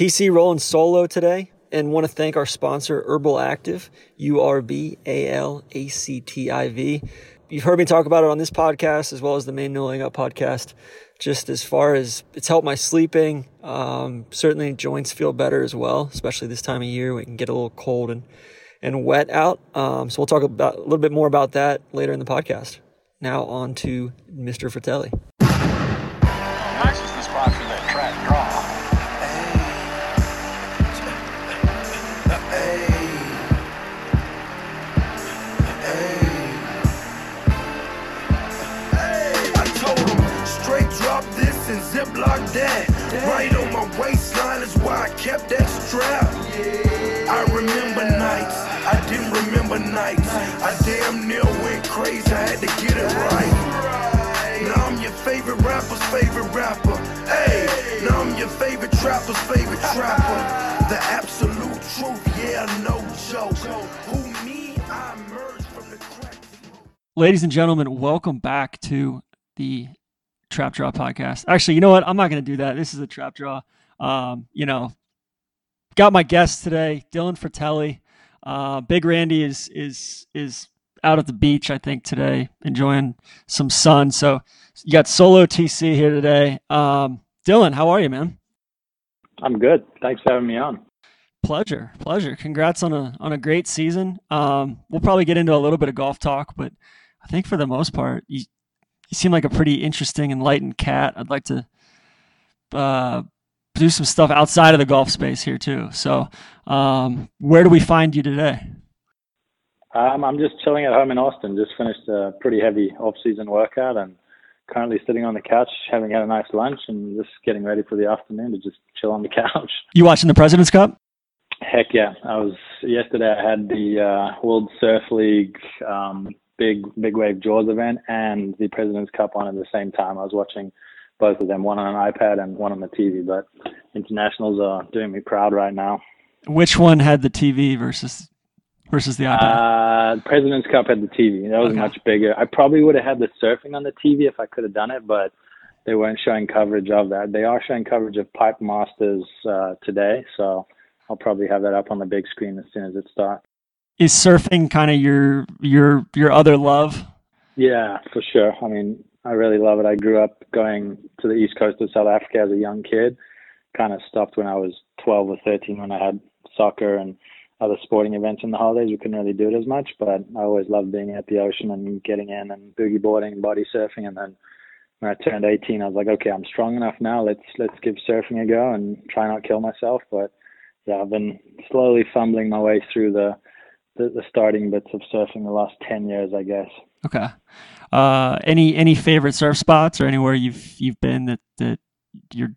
TC rolling solo today and want to thank our sponsor, Urbal Activ, U R B A L A C T I V. You've heard me talk about it on this podcast as well as the main No Up podcast. Just as far as it's helped my sleeping, um, certainly joints feel better as well, especially this time of year. We can get a little cold and, and wet out. Um, so we'll talk about a little bit more about that later in the podcast. Now on to Mr. Frittelli. That. Right on my waistline is why I kept that strap. I remember nights, I didn't remember nights. I damn near went crazy, I had to get it right. Now I'm your favorite rapper's favorite rapper. Hey, now I'm your favorite trapper's favorite trapper. The absolute truth, yeah, no joke. Who me? I from the crack. Ladies and gentlemen, welcome back to the Trap Draw podcast. Actually, you know what? I'm not going to do that. This is a Trap Draw. Um, you know, got my guest today, Dylan Frittelli. Uh, Big Randy is is is out at the beach, I think, today, enjoying some sun. So you got solo TC here today. Um, Dylan, how are you, man? I'm good. Thanks for having me on. Pleasure, pleasure. Congrats on a on a great season. Um, we'll probably get into a little bit of golf talk, but I think for the most part, you you seem like a pretty interesting, enlightened cat. I'd like to uh, do some stuff outside of the golf space here too. So, um, where do we find you today? Um, I'm just chilling at home in Austin. Just finished a pretty heavy off-season workout and currently sitting on the couch, having had a nice lunch, and just getting ready for the afternoon to just chill on the couch. You watching the President's Cup? Heck yeah! I was yesterday. I had the uh, World Surf League um, big big wave Jaws event and the President's Cup on at the same time. I was watching both of them, one on an iPad and one on the TV. But internationals are doing me proud right now. Which one had the TV versus versus the iPad? Uh, President's Cup had the TV. That was Okay. much bigger. I probably would have had the surfing on the TV if I could have done it, but they weren't showing coverage of that. They are showing coverage of Pipe Masters uh, today, so I'll probably have that up on the big screen as soon as it starts. Is surfing kind of your your your other love? Yeah, for sure. I mean, I really love it. I grew up going to the east coast of South Africa as a young kid. Kind of stopped when I was 12 or 13 when I had soccer and other sporting events in the holidays. We couldn't really do it as much, but I always loved being at the ocean and getting in and boogie boarding, and body surfing. And then when I turned 18, I was like, okay, I'm strong enough now. Let's let's give surfing a go and try not kill myself. But yeah, I've been slowly fumbling my way through the the, the starting bits of surfing the last 10 years, I guess. Okay. Uh, any any favorite surf spots or anywhere you've you've been that that you're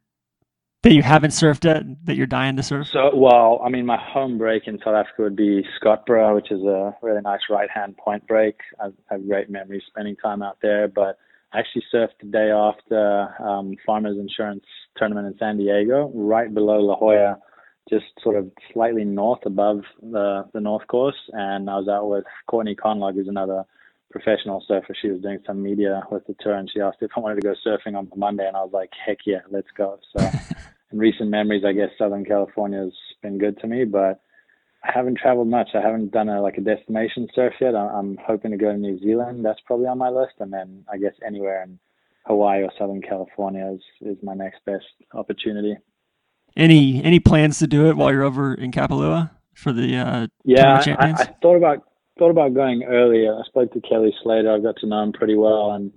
that you haven't surfed at that you're dying to surf? So, well, I mean, my home break in South Africa would be Scottburgh, which is a really nice right-hand point break. I have great memories spending time out there. But I actually surfed the day after um, Farmers Insurance Tournament in San Diego, right below La Jolla, just sort of slightly north above the the North Course. And I was out with Courtney Conlogue, who's another professional surfer. She was doing some media with the tour, and she asked if I wanted to go surfing on Monday, and I was like, heck yeah, let's go. So in recent memories, I guess Southern California has been good to me, but I haven't traveled much. I haven't done a, like a destination surf yet. I- I'm hoping to go to New Zealand. That's probably on my list, and then I guess anywhere in Hawaii or Southern California is is my next best opportunity. Any any plans to do it while you're over in Kapalua for the uh, Yeah, I? I thought about thought about going earlier. I spoke to Kelly Slater. I've got to know him pretty well, and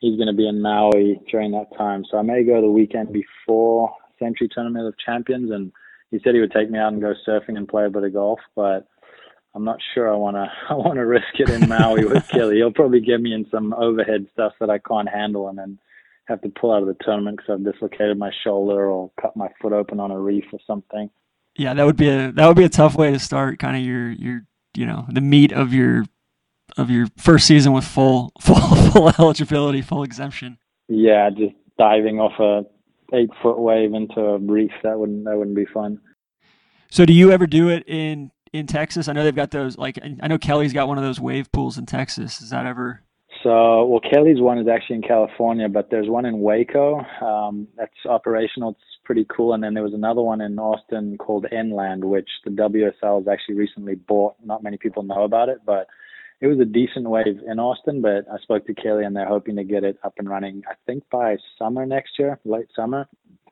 he's going to be in Maui during that time. So I may go the weekend before Sentry Tournament of Champions, and he said he would take me out and go surfing and play a bit of golf, but I'm not sure I want to. I want to risk it in Maui with Kelly. He'll probably get me in some overhead stuff that I can't handle, and then have to pull out of the tournament because I've dislocated my shoulder or cut my foot open on a reef or something. yeah, that would be a that would be a tough way to start kind of your your you know the meat of your of your first season with full full full eligibility, full exemption. Yeah, just diving off a eight foot wave into a reef that wouldn't that wouldn't be fun. So do you ever do it in in Texas? I know they've got those like I know Kelly's got one of those wave pools in Texas. Is that ever So, well, Kelly's one is actually in California, but there's one in Waco um, that's operational. It's pretty cool. And then there was another one in Austin called NLand, which the WSL has actually recently bought. Not many people know about it, but it was a decent wave in Austin. But I spoke to Kelly, and they're hoping to get it up and running. I think by summer next year, late summer.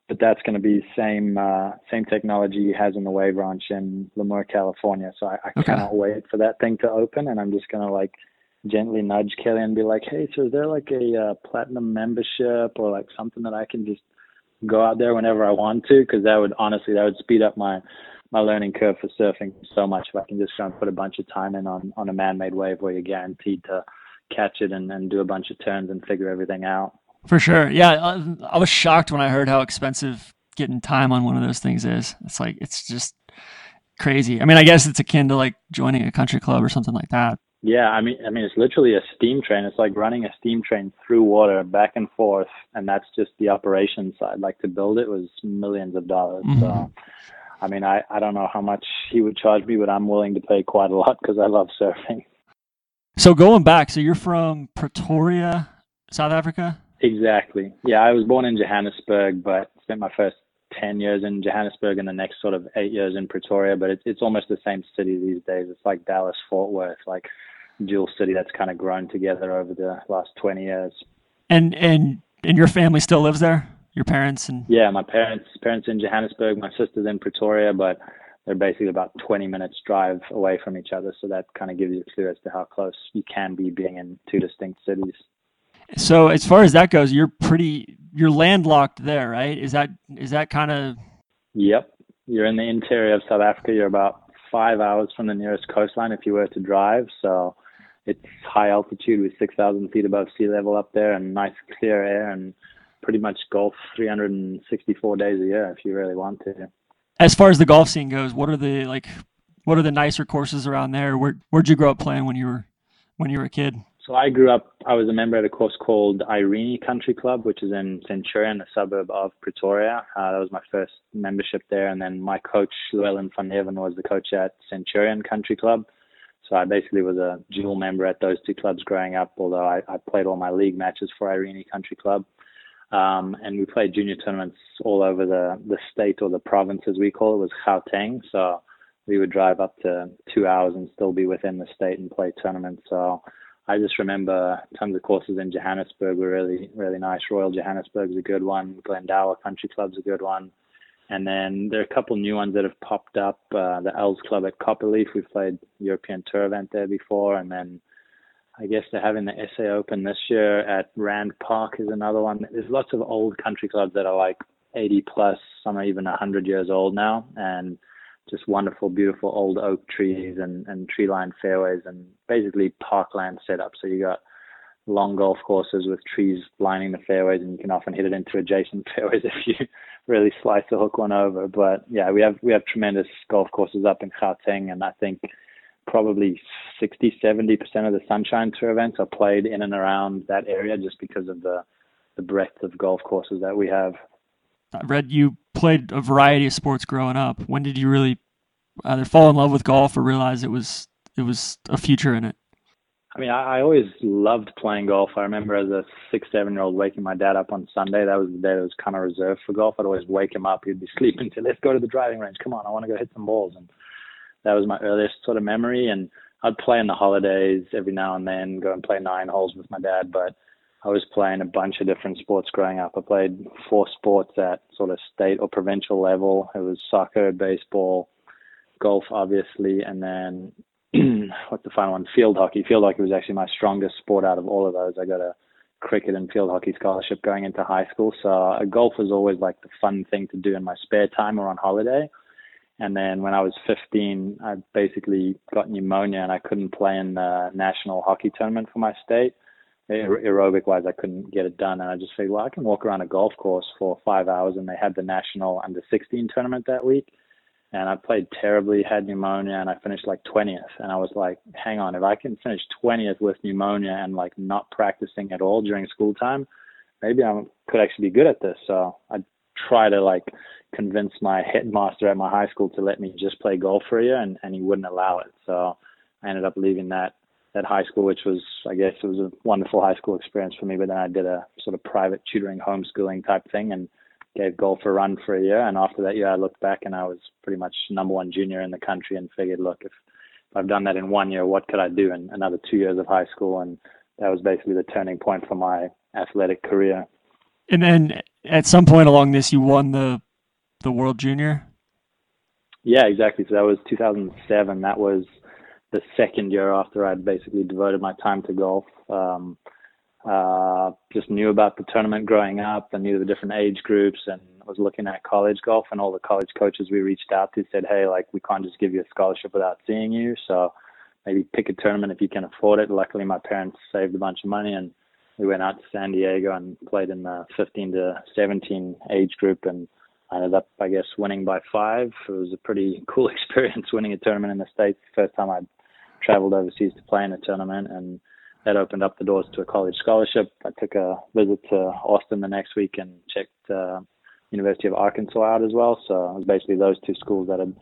But that's going to be same uh, same technology he has in the Wave Ranch in Lemoore, California. So I, I Okay. cannot wait for that thing to open, and I'm just gonna like gently nudge Kelly and be like, "Hey, so is there like a uh, platinum membership or like something that I can just go out there whenever I want to?" Because that would honestly that would speed up my my learning curve for surfing so much if I can just go and put a bunch of time in on on a man-made wave where you're guaranteed to catch it and, and do a bunch of turns and figure everything out. For sure. Yeah. I, I was shocked when I heard how expensive getting time on one of those things is. It's like, it's just crazy. I mean, I guess it's akin to like joining a country club or something like that. Yeah, I mean, I mean, it's literally a steam train. It's like running a steam train through water, back and forth, and that's just the operation side. Like to build it was millions of dollars. Mhm. So, I mean, I I don't know how much he would charge me, but I'm willing to pay quite a lot because I love surfing. So going back, so you're from Pretoria, South Africa? Exactly. Yeah, I was born in Johannesburg, but spent my first ten years in Johannesburg and the next sort of eight years in Pretoria. But it's it's almost the same city these days. It's like Dallas Fort Worth, like dual city that's kind of grown together over the last twenty years. And, and, and your family still lives there? Your parents and, Yeah, my parents parents in Johannesburg, my sister's in Pretoria, but they're basically about 20 minutes drive away from each other. So that kind of gives you a clue as to how close you can be being in two distinct cities. so as far as that goes, you're pretty, you're landlocked there, right? Is that, is that kind of, Yep, you're in the interior of South Africa. You're about five hours from the nearest coastline if you were to drive. So it's high altitude with 6,000 feet above sea level up there and nice clear air and pretty much golf 364 days a year if you really want to. as far as the golf scene goes, what are the, like, what are the nicer courses around there? Where, where'd you grow up playing when you were, when you were a kid? So I grew up, I was a member at a course called Irene Country Club, which is in Centurion, a suburb of Pretoria. Uh, that was my first membership there. And then my coach, Llewellyn van Heaven, was the coach at Centurion Country Club. So I basically was a dual member at those two clubs growing up, although I, I played all my league matches for Irene Country Club. Um, and we played junior tournaments all over the, the state or the province, as we call it, was Gauteng. So we would drive up to two hours and still be within the state and play tournaments. So I just remember tons of courses in Johannesburg were really, really nice. Royal Johannesburg's a good one. Glendower Country Club's a good one. And then there are a couple new ones that have popped up. Uh, the Els Club at Copperleaf, we've played European Tour event there before. And then I guess they're having the SA Open this year at Rand Park is another one. There's lots of old country clubs that are like 80 plus, some are even 100 years old now. And just wonderful, beautiful old oak trees and, and tree lined fairways and basically parkland setup. So you got long golf courses with trees lining the fairways and you can often hit it into adjacent fairways if you really slice the hook one over. But yeah, we have we have tremendous golf courses up in Gauteng and I think probably 60, 70% of the Sunshine Tour events are played in and around that area just because of the the breadth of golf courses that we have. Uh, I read you played a variety of sports growing up. When did you really either fall in love with golf or realize it was it was a future in it? I mean, I, I always loved playing golf. I remember as a six, seven year old waking my dad up on Sunday. That was the day that was kind of reserved for golf. I'd always wake him up. He'd be sleeping till let's go to the driving range. Come on, I want to go hit some balls. And that was my earliest sort of memory. And I'd play in the holidays every now and then, go and play nine holes with my dad. But I was playing a bunch of different sports growing up. I played four sports at sort of state or provincial level. It was soccer, baseball, golf, obviously, and then what's the final one? Field hockey. Field hockey was actually my strongest sport out of all of those. I got a cricket and field hockey scholarship going into high school. So uh, golf was always like the fun thing to do in my spare time or on holiday. And then when I was 15, I basically got pneumonia and I couldn't play in the national hockey tournament for my state. Aer- Aerobic wise, I couldn't get it done. And I just figured, well, I can walk around a golf course for five hours. And they had the national under 16 tournament that week. And I played terribly, had pneumonia, and I finished like 20th. And I was like, hang on, if I can finish 20th with pneumonia and like not practicing at all during school time, maybe I could actually be good at this. So I try to like convince my headmaster at my high school to let me just play golf for a year, and, and he wouldn't allow it. So I ended up leaving that that high school, which was I guess it was a wonderful high school experience for me. But then I did a sort of private tutoring, homeschooling type thing, and gave golf a run for a year. And after that year, I looked back and I was pretty much number one junior in the country and figured, look, if, if I've done that in one year, what could I do in another two years of high school? And that was basically the turning point for my athletic career. And then at some point along this, you won the the World Junior. Yeah, exactly. So that was 2007. That was the second year after I'd basically devoted my time to golf. Um, uh, just knew about the tournament growing up and knew the different age groups and was looking at college golf and all the college coaches we reached out to said, Hey, like we can't just give you a scholarship without seeing you. So maybe pick a tournament if you can afford it. Luckily my parents saved a bunch of money and we went out to San Diego and played in the 15 to 17 age group and I ended up, I guess, winning by five. It was a pretty cool experience winning a tournament in the States. First time I'd traveled overseas to play in a tournament and that opened up the doors to a college scholarship. I took a visit to Austin the next week and checked uh, University of Arkansas out as well. So it was basically those two schools that had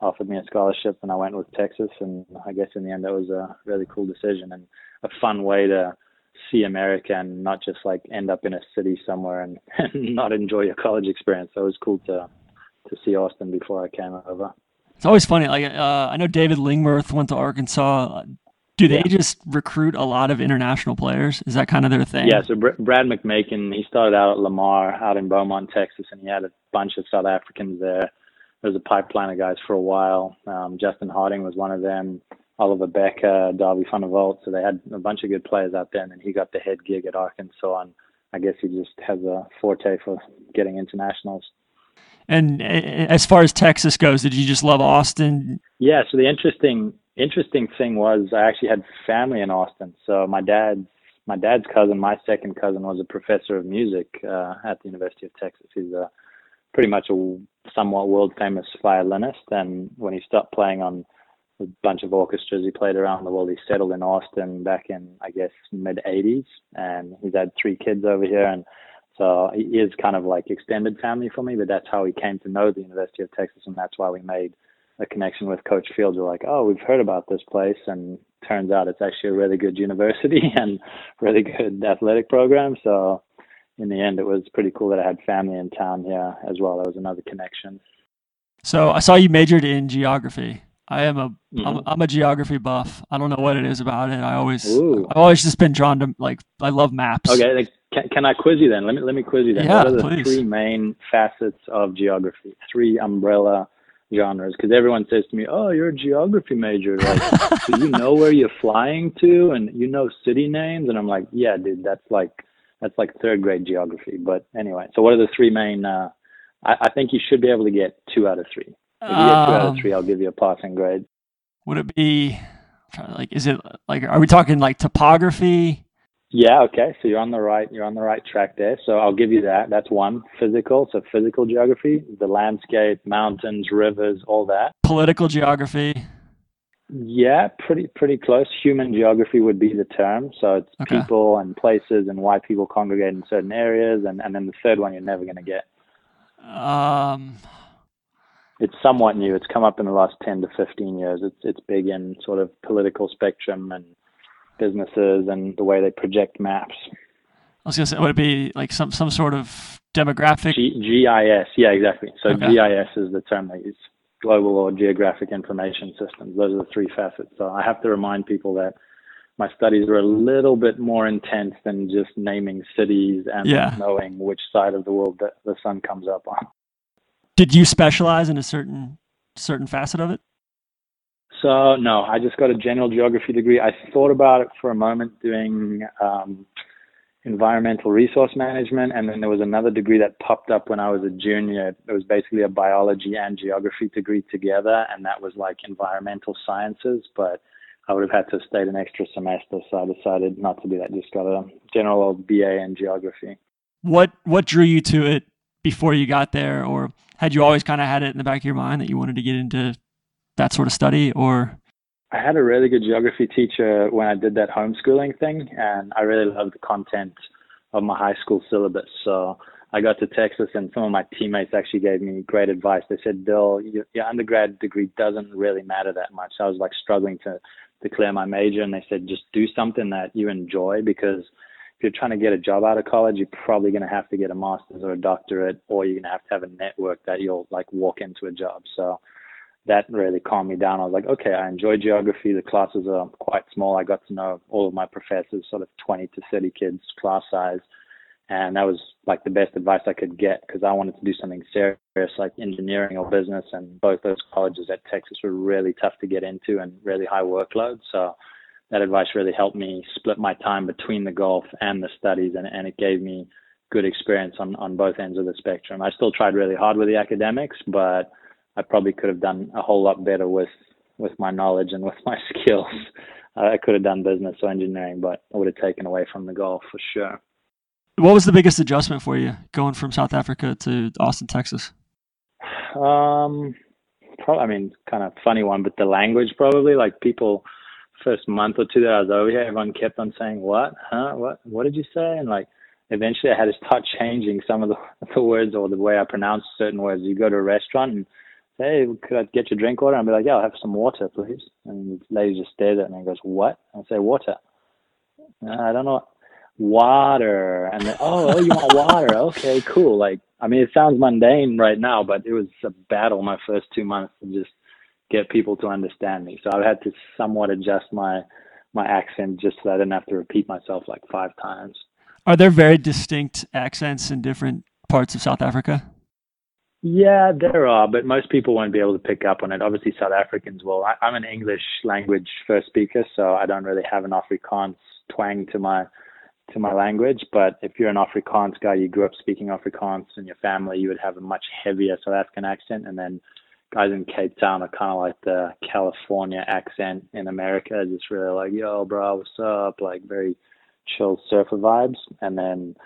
offered me a scholarship, and I went with Texas. And I guess in the end, that was a really cool decision and a fun way to see America and not just like end up in a city somewhere and, and not enjoy your college experience. So it was cool to to see Austin before I came over. It's always funny. Like uh, I know David Lingmerth went to Arkansas. Do they yeah. just recruit a lot of international players? Is that kind of their thing? Yeah. So Br- Brad McMakin, he started out at Lamar out in Beaumont, Texas, and he had a bunch of South Africans there. There was a pipeline of guys for a while. Um, Justin Harding was one of them. Oliver Bekker, Darby van. So they had a bunch of good players out there, and then he got the head gig at Arkansas, and I guess he just has a forte for getting internationals. And as far as Texas goes, did you just love Austin? Yeah. So the interesting interesting thing was I actually had family in Austin. So my dad's my dad's cousin, my second cousin, was a professor of music uh, at the University of Texas. He's a pretty much a somewhat world famous violinist, and when he stopped playing on a bunch of orchestras he played around the world, he settled in Austin back in I guess mid '80s, and he's had three kids over here, and so he is kind of like extended family for me. But that's how he came to know the University of Texas, and that's why we made a connection with Coach Fields. We're like, oh, we've heard about this place, and turns out it's actually a really good university and really good athletic program. So in the end, it was pretty cool that I had family in town here as well. That was another connection. So I saw you majored in geography. I am a mm-hmm. I'm, I'm a geography buff. I don't know what it is about it. I always Ooh. I've always just been drawn to like I love maps. Okay, like, can, can I quiz you then? Let me let me quiz you then. Yeah, what are the please. three main facets of geography? Three umbrella genres because everyone says to me, "Oh, you're a geography major. Like, do you know where you're flying to, and you know city names?" And I'm like, "Yeah, dude, that's like that's like third grade geography." But anyway, so what are the three main? Uh, I, I think you should be able to get two out of three. If you get two out of um, three, I'll give you a passing grade. Would it be like? Is it like? Are we talking like topography? Yeah, okay. So you're on the right you're on the right track there. So I'll give you that. That's one. Physical, so physical geography, the landscape, mountains, rivers, all that. Political geography. Yeah, pretty pretty close. Human geography would be the term. So it's okay. people and places and why people congregate in certain areas and, and then the third one you're never gonna get. Um it's somewhat new. It's come up in the last ten to fifteen years. It's it's big in sort of political spectrum and businesses and the way they project maps. I was gonna say, would it be like some some sort of demographic? G- GIS, yeah, exactly. So okay. GIS is the term they use, global or geographic information systems. Those are the three facets. So I have to remind people that my studies are a little bit more intense than just naming cities and yeah. knowing which side of the world the sun comes up on. Did you specialize in a certain certain facet of it? So no, I just got a general geography degree. I thought about it for a moment doing um, environmental resource management, and then there was another degree that popped up when I was a junior. It was basically a biology and geography degree together, and that was like environmental sciences. But I would have had to have stayed an extra semester, so I decided not to do that. Just got a general old BA in geography. What what drew you to it before you got there, or had you always kind of had it in the back of your mind that you wanted to get into that sort of study or I had a really good geography teacher when I did that homeschooling thing, and I really loved the content of my high school syllabus. So I got to Texas, and some of my teammates actually gave me great advice. They said, "Bill, your, your undergrad degree doesn't really matter that much." I was like struggling to declare my major, and they said, "Just do something that you enjoy because." if you're trying to get a job out of college, you're probably going to have to get a master's or a doctorate, or you're going to have to have a network that you'll like walk into a job. So that really calmed me down. I was like, okay, I enjoy geography. The classes are quite small. I got to know all of my professors, sort of 20 to 30 kids class size. And that was like the best advice I could get because I wanted to do something serious like engineering or business. And both those colleges at Texas were really tough to get into and really high workload. So that advice really helped me split my time between the golf and the studies. And, and it gave me good experience on, on both ends of the spectrum. I still tried really hard with the academics, but I probably could have done a whole lot better with with my knowledge and with my skills. I could have done business or engineering, but I would have taken away from the golf for sure. What was the biggest adjustment for you going from South Africa to Austin, Texas? Um, probably, I mean, kind of funny one, but the language probably. Like people, first month or two that I was over here, everyone kept on saying, "What? Huh? What? What did you say?" And like, eventually, I had to start changing some of the, the words or the way I pronounced certain words. You go to a restaurant and hey, could I get your drink order? I'd be like, yeah, I'll have some water, please. And the lady just stares at me and goes, what? I say, water. I don't know. Water. And then, oh, oh, you want water? Okay, cool. Like, I mean, it sounds mundane right now, but it was a battle my first two months to just get people to understand me. So I had to somewhat adjust my my accent just so I didn't have to repeat myself like five times. Are there very distinct accents in different parts of South Africa? Yeah, there are, but most people won't be able to pick up on it. Obviously, South Africans will. I, am an English language first speaker, so I don't really have an Afrikaans twang to my to my language. But if you're an Afrikaans guy, you grew up speaking Afrikaans in your family, you would have a much heavier South African accent. And then guys in Cape Town are kind of like the California accent in America, just really like, yo, bro, what's up? Like very chill surfer vibes. And then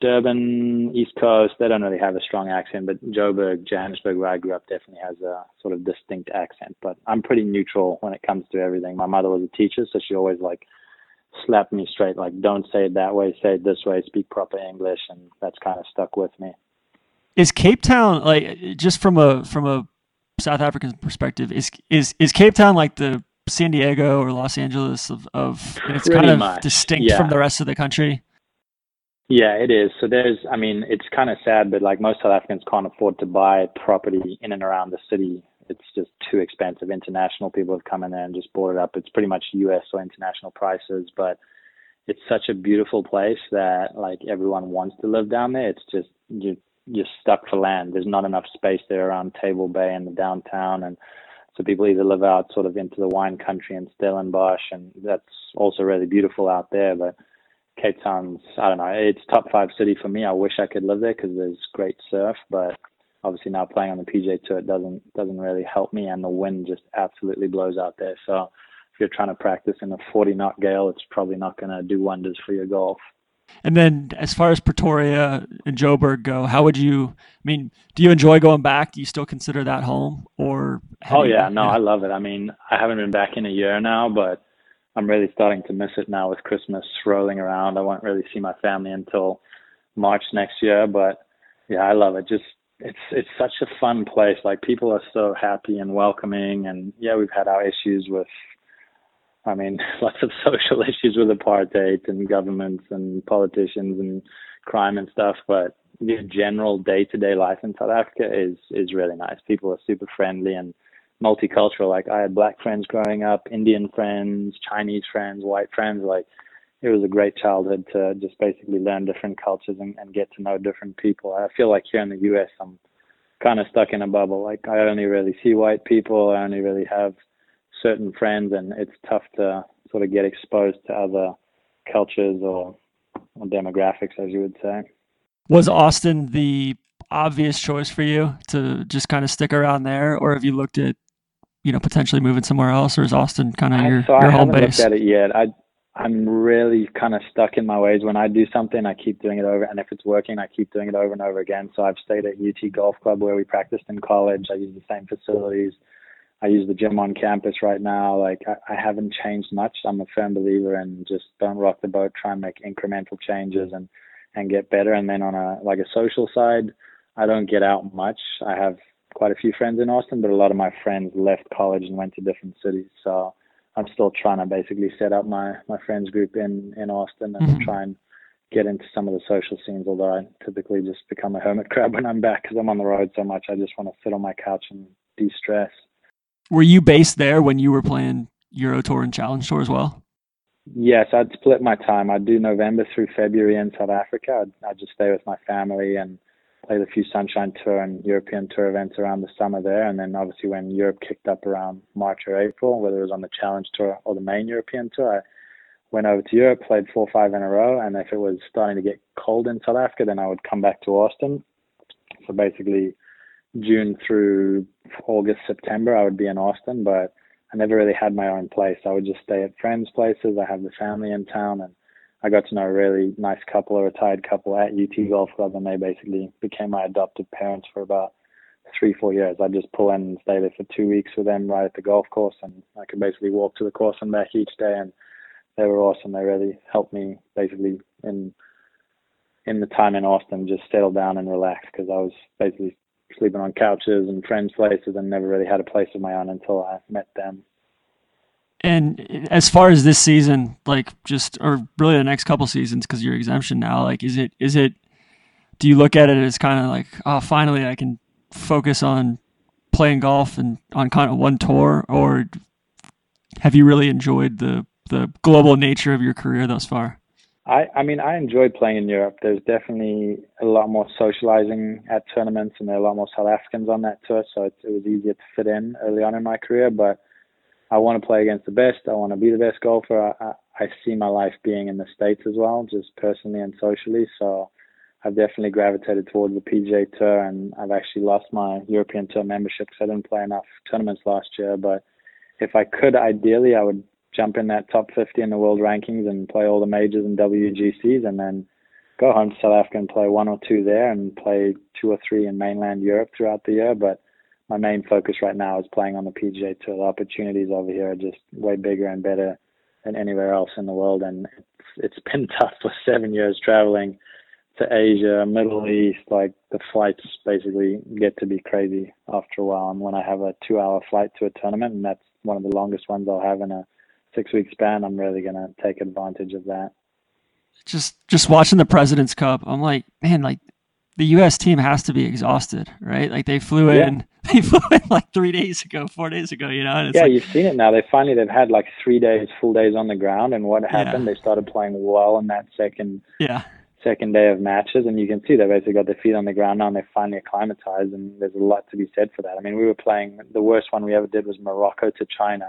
Durban, East Coast, they don't really have a strong accent, but Joburg, Johannesburg, where I grew up, definitely has a sort of distinct accent. But I'm pretty neutral when it comes to everything. My mother was a teacher, so she always like slapped me straight, like, don't say it that way, say it this way, speak proper English, and that's kind of stuck with me. Is Cape Town like just from a from a South African perspective? Is is is Cape Town like the San Diego or Los Angeles of, of it's Pretty kind of much, distinct yeah. from the rest of the country? Yeah, it is. So there's, I mean, it's kind of sad, but like most South Africans can't afford to buy property in and around the city. It's just too expensive. International people have come in there and just bought it up. It's pretty much US or international prices, but it's such a beautiful place that like everyone wants to live down there. It's just you you're stuck for land. There's not enough space there around Table Bay and the downtown, and so people either live out sort of into the wine country in Stellenbosch, and that's also really beautiful out there, but Cape Town's, I don't know, it's top five city for me. I wish I could live there because there's great surf, but obviously now playing on the PGA Tour it doesn't doesn't really help me, and the wind just absolutely blows out there. So if you're trying to practice in a 40 knot gale, it's probably not going to do wonders for your golf. And then, as far as Pretoria and Joburg go, how would you? I mean, do you enjoy going back? Do you still consider that home? Or oh yeah, no, I love it. I mean, I haven't been back in a year now, but I'm really starting to miss it now with Christmas rolling around. I won't really see my family until March next year, but yeah, I love it. Just it's it's such a fun place. Like people are so happy and welcoming, and yeah, we've had our issues with. I mean, lots of social issues with apartheid and governments and politicians and crime and stuff, but the general day-to-day life in South Africa is is really nice. People are super friendly and multicultural. Like I had black friends growing up, Indian friends, Chinese friends, white friends. Like it was a great childhood to just basically learn different cultures and, and get to know different people. I feel like here in the U.S., I'm kind of stuck in a bubble. Like I only really see white people. I only really have certain friends, and it's tough to sort of get exposed to other cultures or, or demographics, as you would say. Was Austin the obvious choice for you to just kind of stick around there, or have you looked at you know potentially moving somewhere else, or is Austin kind of your, so your I home haven't base? looked at it yet. I I'm really kind of stuck in my ways. When I do something, I keep doing it over, and if it's working, I keep doing it over and over again. So I've stayed at UT Golf Club where we practiced in college. I use the same facilities. I use the gym on campus right now. Like I, I haven't changed much. I'm a firm believer in just don't rock the boat. Try and make incremental changes and and get better. And then on a like a social side, I don't get out much. I have quite a few friends in Austin, but a lot of my friends left college and went to different cities. So I'm still trying to basically set up my my friends group in in Austin and Mhm. try and get into some of the social scenes. Although I typically just become a hermit crab when I'm back because I'm on the road so much. I just want to sit on my couch and de-stress. Were you based there when you were playing Euro Tour and Challenge Tour as well? Yes, I'd split my time. I'd do November through February in South Africa. I'd, I'd just stay with my family and played a few Sunshine Tour and European Tour events around the summer there. And then obviously when Europe kicked up around March or April, whether it was on the Challenge Tour or the main European Tour, I went over to Europe, played four or five in a row. And if it was starting to get cold in South Africa, then I would come back to Austin. So basically June through August, September, I would be in Austin, but I never really had my own place. I would just stay at friends' places. I have the family in town and I got to know a really nice couple, a retired couple at UT Golf Club, and they basically became my adopted parents for about three, four years. I'd just pull in and stay there for two weeks with them right at the golf course, and I could basically walk to the course and back each day. And they were awesome. They really helped me basically in in the time in Austin just settle down and relax because I was basically sleeping on couches and friends' places and never really had a place of my own until I met them. And as far as this season, like just or really the next couple seasons, because you're exemption now, like is it is it? Do you look at it as kind of like, oh, finally I can focus on playing golf and on kind of one tour, or have you really enjoyed the the global nature of your career thus far? I, I mean, I enjoy playing in Europe. There's definitely a lot more socializing at tournaments, and there are a lot more South Africans on that tour, so it, it was easier to fit in early on in my career. But I want to play against the best. I want to be the best golfer. I, I see my life being in the States as well, just personally and socially. So I've definitely gravitated towards the PGA Tour, and I've actually lost my European Tour membership because I didn't play enough tournaments last year. But if I could, ideally, I would jump in that top 50 in the world rankings and play all the majors and WGCs, and then go home to South Africa and play one or two there, and play two or three in mainland Europe throughout the year. But my main focus right now is playing on the PGA Tour. The opportunities over here are just way bigger and better than anywhere else in the world, and it's it's been tough for seven years traveling to Asia, Middle East. Like the flights basically get to be crazy after a while. And when I have a two-hour flight to a tournament, and that's one of the longest ones I'll have in a six-week span, I'm really gonna take advantage of that. Just just watching the President's Cup, I'm like, man, like the U.S. team has to be exhausted, right? Like they flew yeah. in, they flew in like three days ago, four days ago, you know. yeah, like, you've seen it now. They finally they've had like three days, full days on the ground, and what happened? Yeah. They started playing well in that second, yeah, second day of matches, and you can see they basically got their feet on the ground now, and they're finally acclimatized, and there's a lot to be said for that. I mean, we were playing the worst one we ever did was Morocco to China.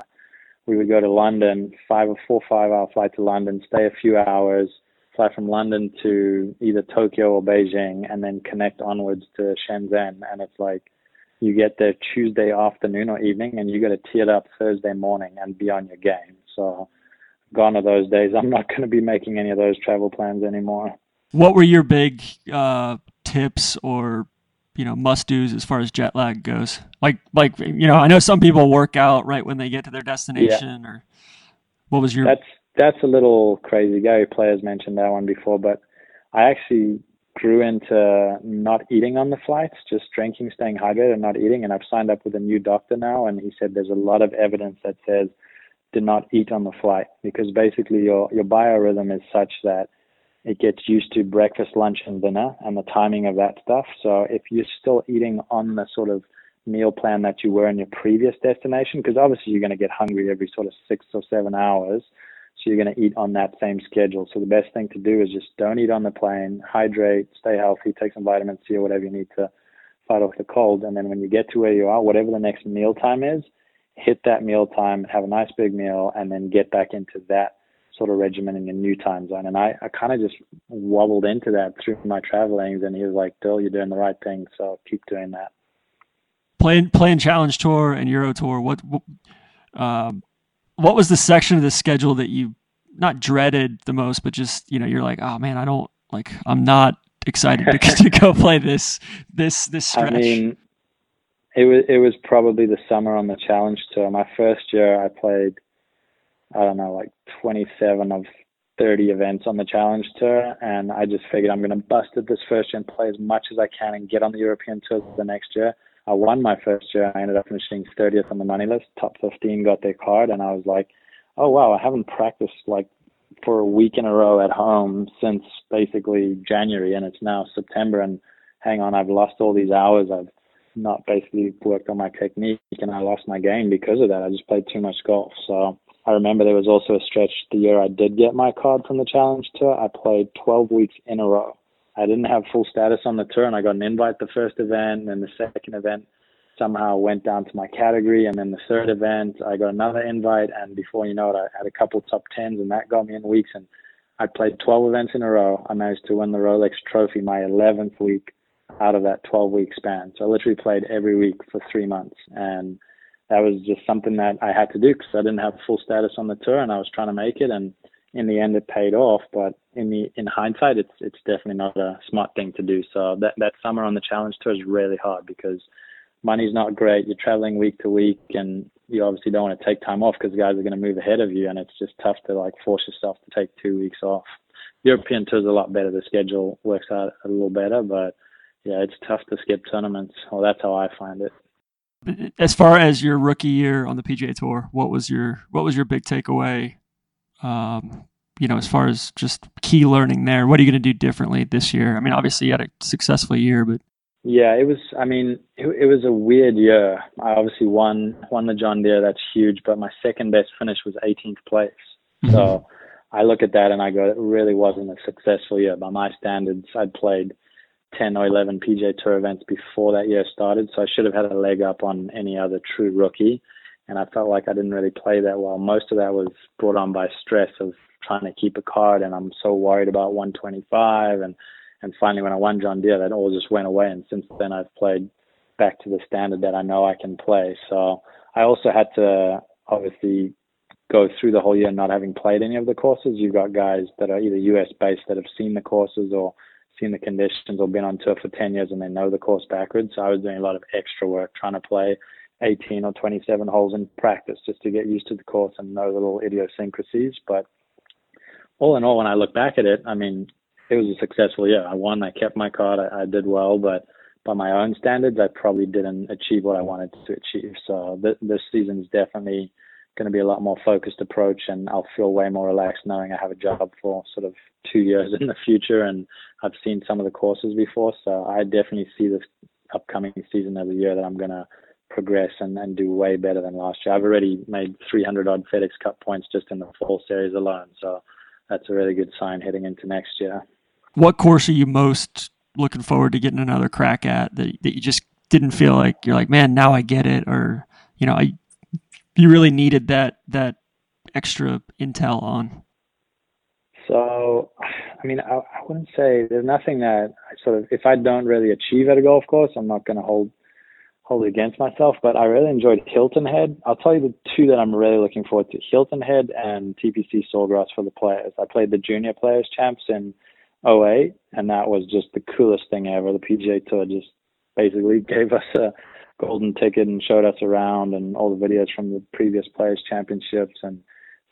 We would go to London, five or four five hour flight to London, stay a few hours fly from London to either Tokyo or Beijing and then connect onwards to Shenzhen. And it's like you get there Tuesday afternoon or evening and you got to tee it up Thursday morning and be on your game. So gone are those days. I'm not going to be making any of those travel plans anymore. What were your big uh, tips or you know must dos as far as jet lag goes? Like like you know I know some people work out right when they get to their destination yeah. or what was your that's that's a little crazy. Gary Player's mentioned that one before, but I actually grew into not eating on the flights, just drinking, staying hydrated, and not eating. And I've signed up with a new doctor now, and he said there's a lot of evidence that says do not eat on the flight because basically your your biorhythm is such that it gets used to breakfast, lunch, and dinner, and the timing of that stuff. So if you're still eating on the sort of meal plan that you were in your previous destination, because obviously you're going to get hungry every sort of six or seven hours so you're going to eat on that same schedule. So the best thing to do is just don't eat on the plane, hydrate, stay healthy, take some vitamin C or whatever you need to fight off the cold. And then when you get to where you are, whatever the next meal time is, hit that meal time, have a nice big meal, and then get back into that sort of regimen in your new time zone. And I, I kind of just wobbled into that through my travelings, and he was like, Dill, you're doing the right thing, so keep doing that. Playing playing Challenge Tour and Euro Tour, what, what um, what was the section of the schedule that you not dreaded the most, but just you know you're like, oh man, I don't like I'm not excited to, to go play this this this stretch. I mean, it was it was probably the summer on the challenge tour. My first year, I played I don't know like 27 of 30 events on the challenge tour, and I just figured I'm going to bust it this first year and play as much as I can and get on the European tour the next year. I won my first year. I ended up finishing 30th on the money list. Top 15 got their card, and I was like, oh wow, I haven't practiced like for a week in a row at home since basically January, and it's now September. And hang on, I've lost all these hours. I've not basically worked on my technique, and I lost my game because of that. I just played too much golf. So I remember there was also a stretch the year I did get my card from the Challenge Tour. I played 12 weeks in a row. I didn't have full status on the tour, and I got an invite the first event, and the second event somehow went down to my category, and then the third event I got another invite, and before you know it, I had a couple top tens, and that got me in weeks. And I played 12 events in a row. I managed to win the Rolex Trophy my 11th week out of that 12 week span. So I literally played every week for three months, and that was just something that I had to do because I didn't have full status on the tour, and I was trying to make it. And in the end, it paid off. But in the in hindsight, it's it's definitely not a smart thing to do. So that that summer on the challenge tour is really hard because money's not great. You're traveling week to week, and you obviously don't want to take time off because guys are going to move ahead of you, and it's just tough to like force yourself to take two weeks off. European tour's a lot better. The schedule works out a little better, but yeah, it's tough to skip tournaments. Well, that's how I find it. As far as your rookie year on the PGA Tour, what was your what was your big takeaway? Um, you know, as far as just key learning there, what are you going to do differently this year? I mean, obviously you had a successful year, but yeah, it was. I mean, it, it was a weird year. I obviously won won the John Deere. That's huge. But my second best finish was 18th place. Mm-hmm. So I look at that and I go, it really wasn't a successful year by my standards. I'd played 10 or 11 PGA Tour events before that year started, so I should have had a leg up on any other true rookie. And I felt like I didn't really play that well. Most of that was brought on by stress of trying to keep a card, and I'm so worried about 125. And and finally, when I won John Deere, that all just went away. And since then, I've played back to the standard that I know I can play. So I also had to obviously go through the whole year not having played any of the courses. You've got guys that are either US based that have seen the courses or seen the conditions or been on tour for 10 years and they know the course backwards. So I was doing a lot of extra work trying to play 18 or 27 holes in practice just to get used to the course and know the little idiosyncrasies. But all in all, when I look back at it, I mean, it was a successful year. I won, I kept my card, I, I did well, but by my own standards, I probably didn't achieve what I wanted to achieve. So th- this season is definitely going to be a lot more focused approach, and I'll feel way more relaxed knowing I have a job for sort of two years in the future, and I've seen some of the courses before, so I definitely see this upcoming season as a year that I'm going to progress and, and do way better than last year. I've already made 300 odd FedEx Cup points just in the fall series alone, so that's a really good sign heading into next year. What course are you most looking forward to getting another crack at that that you just didn't feel like you're like, man, now I get it, or you know, I you really needed that that extra intel on? So, I mean, I, I wouldn't say there's nothing that I sort of if I don't really achieve at a golf course, I'm not going to hold hold against myself. But I really enjoyed Hilton Head. I'll tell you the two that I'm really looking forward to: Hilton Head and TPC Sawgrass for the players. I played the Junior Players Champs in 08, and that was just the coolest thing ever. The PGA Tour just basically gave us a golden ticket and showed us around and all the videos from the previous players championships and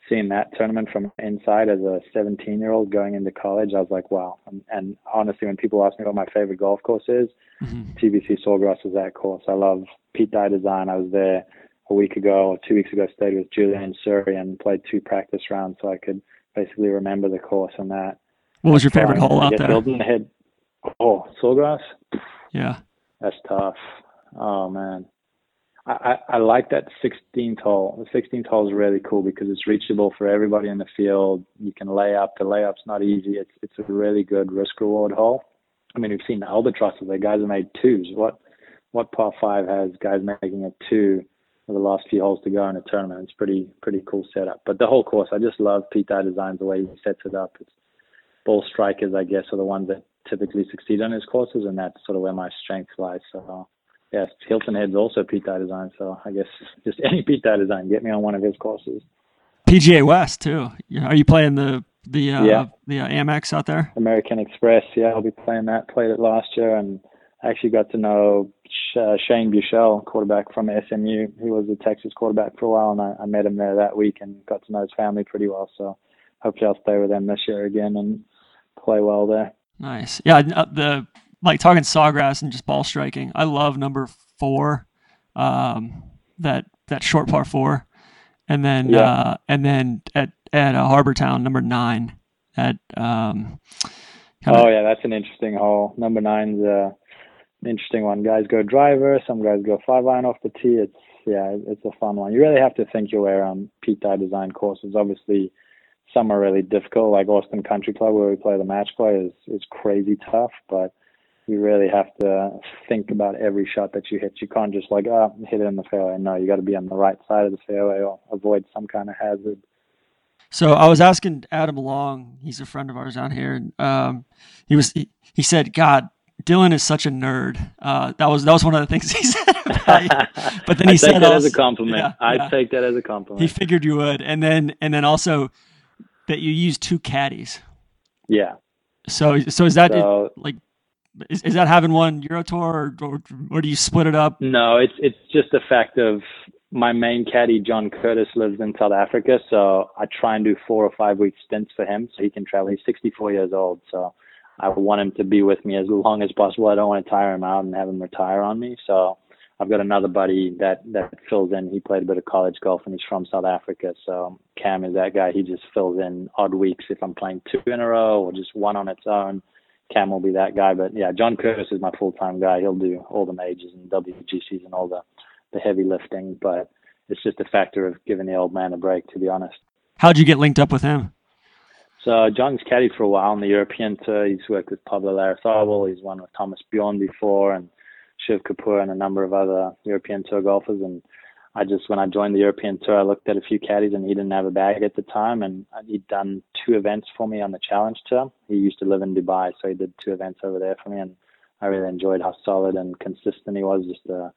seeing that tournament from inside as a 17 year old going into college i was like wow. And, and, honestly when people ask me what my favorite golf course is mm-hmm. tpc sawgrass is that course. I love pete dye design. I was there a week ago or two weeks ago stayed with julian suri and played two practice rounds so i could basically remember the course and that. What was your favorite hole out there? in the head. Oh sawgrass? Yeah. That's tough. Oh man, I, I, like that 16th hole. The 16th hole is really cool because it's reachable for everybody in the field. You can lay up. The layup's not easy. It's it's a really good risk reward hole. I mean, we've seen the albatrosses. The guys have made twos. What what par five has guys making a two for the last few holes to go in a tournament? It's pretty pretty cool setup. But the whole course, I just love Pete Dye designs the way he sets it up. It's ball strikers, I guess, are the ones that typically succeed on his courses, and that's sort of where my strength lies. So yes, Hilton Head's also Pete Dye design, so I guess just any Pete Dye design, get me on one of his courses. PGA West too. Are you playing the the uh, yeah. the uh, Amex out there? American Express. Yeah, I'll be playing that. Played it last year, and I actually got to know uh, Shane Buechele, quarterback from SMU. He was a Texas quarterback for a while, and I, I met him there that week and got to know his family pretty well. So hopefully, I'll stay with them this year again and play well there. Nice. Yeah, uh, the like talking sawgrass and just ball striking. I love number four, um, that that short par four, and then yeah. uh, and then at at uh, Harbour Town, number nine. At um, kinda... oh yeah, that's an interesting hole. Number nine's uh, an interesting one. Guys go driver, some guys go five iron off the tee. It's yeah, it's a fun one. You really have to think your way around Pete Dye design courses. Obviously, some are really difficult, like Austin Country Club, where we play the match play, is is crazy tough. But you really have to think about every shot that you hit. You can't just like, oh, hit it in the fairway. No, you got to be on the right side of the fairway or avoid some kind of hazard. So I was asking Adam Long, he's a friend of ours down here, and um, he was he, he said, God, Dylan is such a nerd. Uh, that was that was one of the things he said. But then he I said take that also, as a compliment. Yeah, I yeah. take that as a compliment. He figured you would, and then and then also that you use two caddies. yeah. So so is that So like is, is that having one Euro tour or, or or do you split it up? no, it's it's just the fact of my main caddy John Curtis lives in South Africa, so I try and do four or five week stints for him so he can travel. He's 64 years old, so I want him to be with me as long as possible. I don't want to tire him out and have him retire on me. So I've got another buddy that that fills in. He played a bit of college golf and he's from South Africa. So Cam is that guy. He just fills in odd weeks if I'm playing two in a row or just one on its own. Cam will be that guy. But yeah, John Curtis is my full time guy. He'll do all the majors and WGCs and all the the heavy lifting. But it's just a factor of giving the old man a break, to be honest. How'd you get linked up with him? So John's caddied for a while on the European tour. He's worked with Pablo Larrazabal. He's won with Thomas Bjorn before and Shiv Kapur and a number of other European tour golfers. And I just, when I joined the European tour, I looked at a few caddies and he didn't have a bag at the time. And he'd done two events for me on the Challenge Tour. He used to live in Dubai, so he did two events over there for me. And I really enjoyed how solid and consistent he was. Just a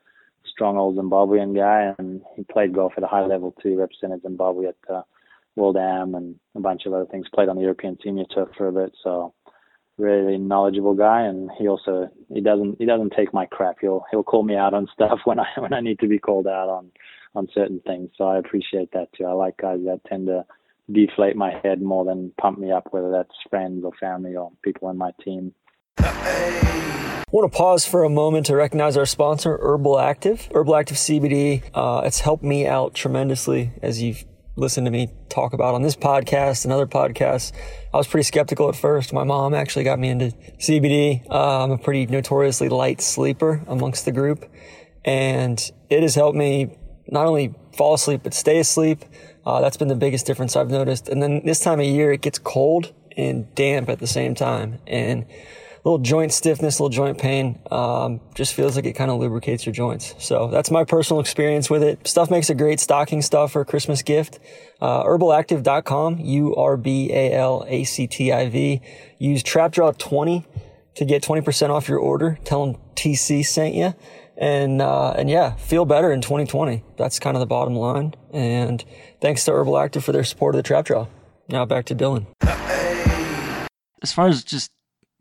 strong old Zimbabwean guy. And he played golf at a high level too, represented Zimbabwe at the World Am and a bunch of other things. Played on the European Senior Tour for a bit, so really knowledgeable guy. And he also he doesn't he doesn't take my crap. He'll he'll call me out on stuff when I when I need to be called out on on certain things. So I appreciate that too. I like guys that tend to deflate my head more than pump me up, whether that's friends or family or people in my team. I want to pause for a moment to recognize our sponsor, Urbal Activ. Urbal Activ CBD. Uh, it's helped me out tremendously, as you've listened to me talk about on this podcast and other podcasts. I was pretty skeptical at first. My mom actually got me into CBD. Uh, I'm a pretty notoriously light sleeper amongst the group, and it has helped me not only fall asleep but stay asleep. Uh, that's been the biggest difference I've noticed. And then this time of year, it gets cold and damp at the same time, and little joint stiffness, little joint pain. Um, just feels like it kind of lubricates your joints. So that's my personal experience with it. Stuff makes a great stocking stuffer, for Christmas gift. Uh, urbalactiv.com, U-R-B-A-L-A-C-T-I-V. Use TrapDraw20 to get 20% off your order. Tell them TC sent you. And, uh, and yeah, feel better in 2020. That's kind of the bottom line. And thanks to Urbal Activ for their support of the Trap Draw. Now back to Dylan. As far as just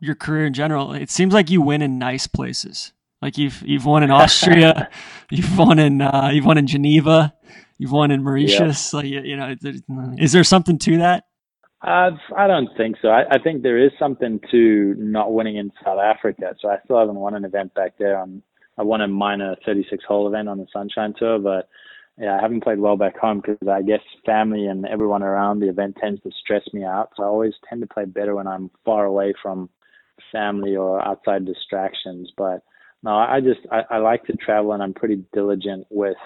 your career in general, it seems like you win in nice places. Like you've you've won in Austria, you've won in uh, you've won in Geneva, you've won in Mauritius. Like you know, is there something to that? Uh, I don't think so. I, I think there is something to not winning in South Africa. So I still haven't won an event back there. On I won a minor 36 hole event on the Sunshine Tour, but yeah, I haven't played well back home because I guess family and everyone around the event tends to stress me out. So I always tend to play better when I'm far away from family or outside distractions. But no, I just I, I like to travel and I'm pretty diligent with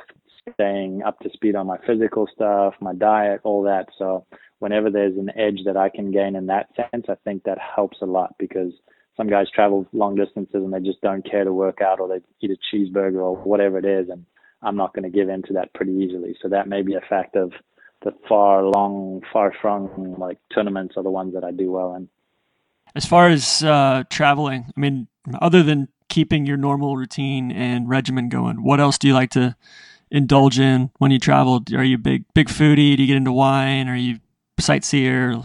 staying up to speed on my physical stuff, my diet, all that. So whenever there's an edge that I can gain in that sense, I think that helps a lot because some guys travel long distances and they just don't care to work out or they eat a cheeseburger or whatever it is and I'm not going to give in to that pretty easily. So that may be a fact of the far long, far flung like tournaments are the ones that I do well in. As far as uh, traveling, I mean, other than keeping your normal routine and regimen going, what else do you like to indulge in when you travel? Are you big big foodie? Do you get into wine? Are you sightseer?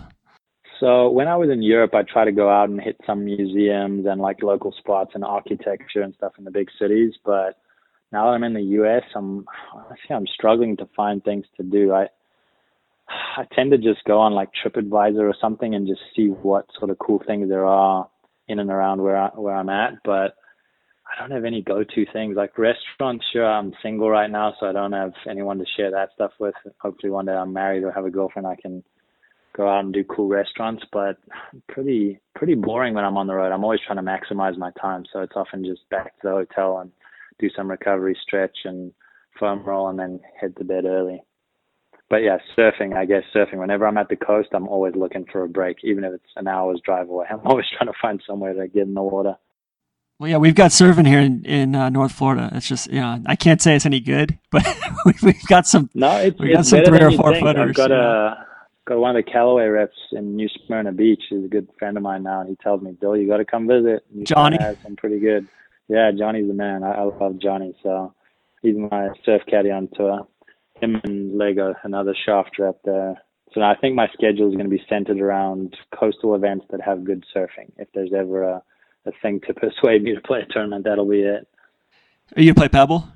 So when I was in Europe, I try to go out and hit some museums and like local spots and architecture and stuff in the big cities. But now that I'm in the U.S., I'm honestly I'm struggling to find things to do. I I tend to just go on like TripAdvisor or something and just see what sort of cool things there are in and around where I, where I'm at. But I don't have any go-to things like restaurants. Sure, I'm single right now, so I don't have anyone to share that stuff with. Hopefully, one day I'm married or have a girlfriend I can go out and do cool restaurants, but pretty pretty boring when I'm on the road. I'm always trying to maximize my time, so it's often just back to the hotel and do some recovery stretch and foam roll, and then head to bed early. But yeah, surfing. I guess surfing. Whenever I'm at the coast, I'm always looking for a break, even if it's an hour's drive away. I'm always trying to find somewhere to get in the water. Well, yeah, we've got surfing here in in uh, North Florida. It's just you know I can't say it's any good, but we've got some. No, it's, we got it's some three or four think. footers. I've got know. a got one of the Callaway reps in New Smyrna Beach. He's a good friend of mine now, and he tells me, "Bill, you got to come visit." New Johnny? Smyrna has some pretty good. Yeah, Johnny's the man. I, I love Johnny, so he's my surf caddy on tour. Him and Lego, another shaft rep there. So I think my schedule is going to be centered around coastal events that have good surfing. If there's ever a, a thing to persuade me to play a tournament, that'll be it. Are you play Pebble?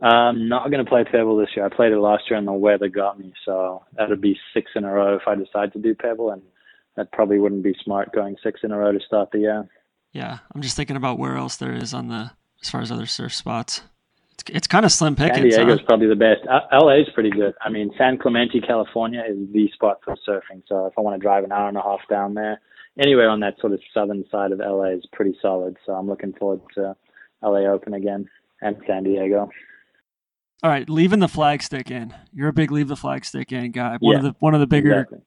I'm not going to play Pebble this year. I played it last year and the weather got me, so that'd be six in a row if I decide to do Pebble, and that probably wouldn't be smart going six in a row to start the year. Yeah, I'm just thinking about where else there is on the as far as other surf spots. It's it's kind of slim pickings. San. Diego's huh? probably the best. Uh, LA is pretty good. I mean, San Clemente, California is the spot for surfing. So if I want to drive an hour and a half down there, anywhere on that sort of southern side of LA is pretty solid. So I'm looking forward to LA Open again and San Diego. All right, leaving the flag stick in. You're a big leave the flag stick in guy. One of the one of the bigger Exactly.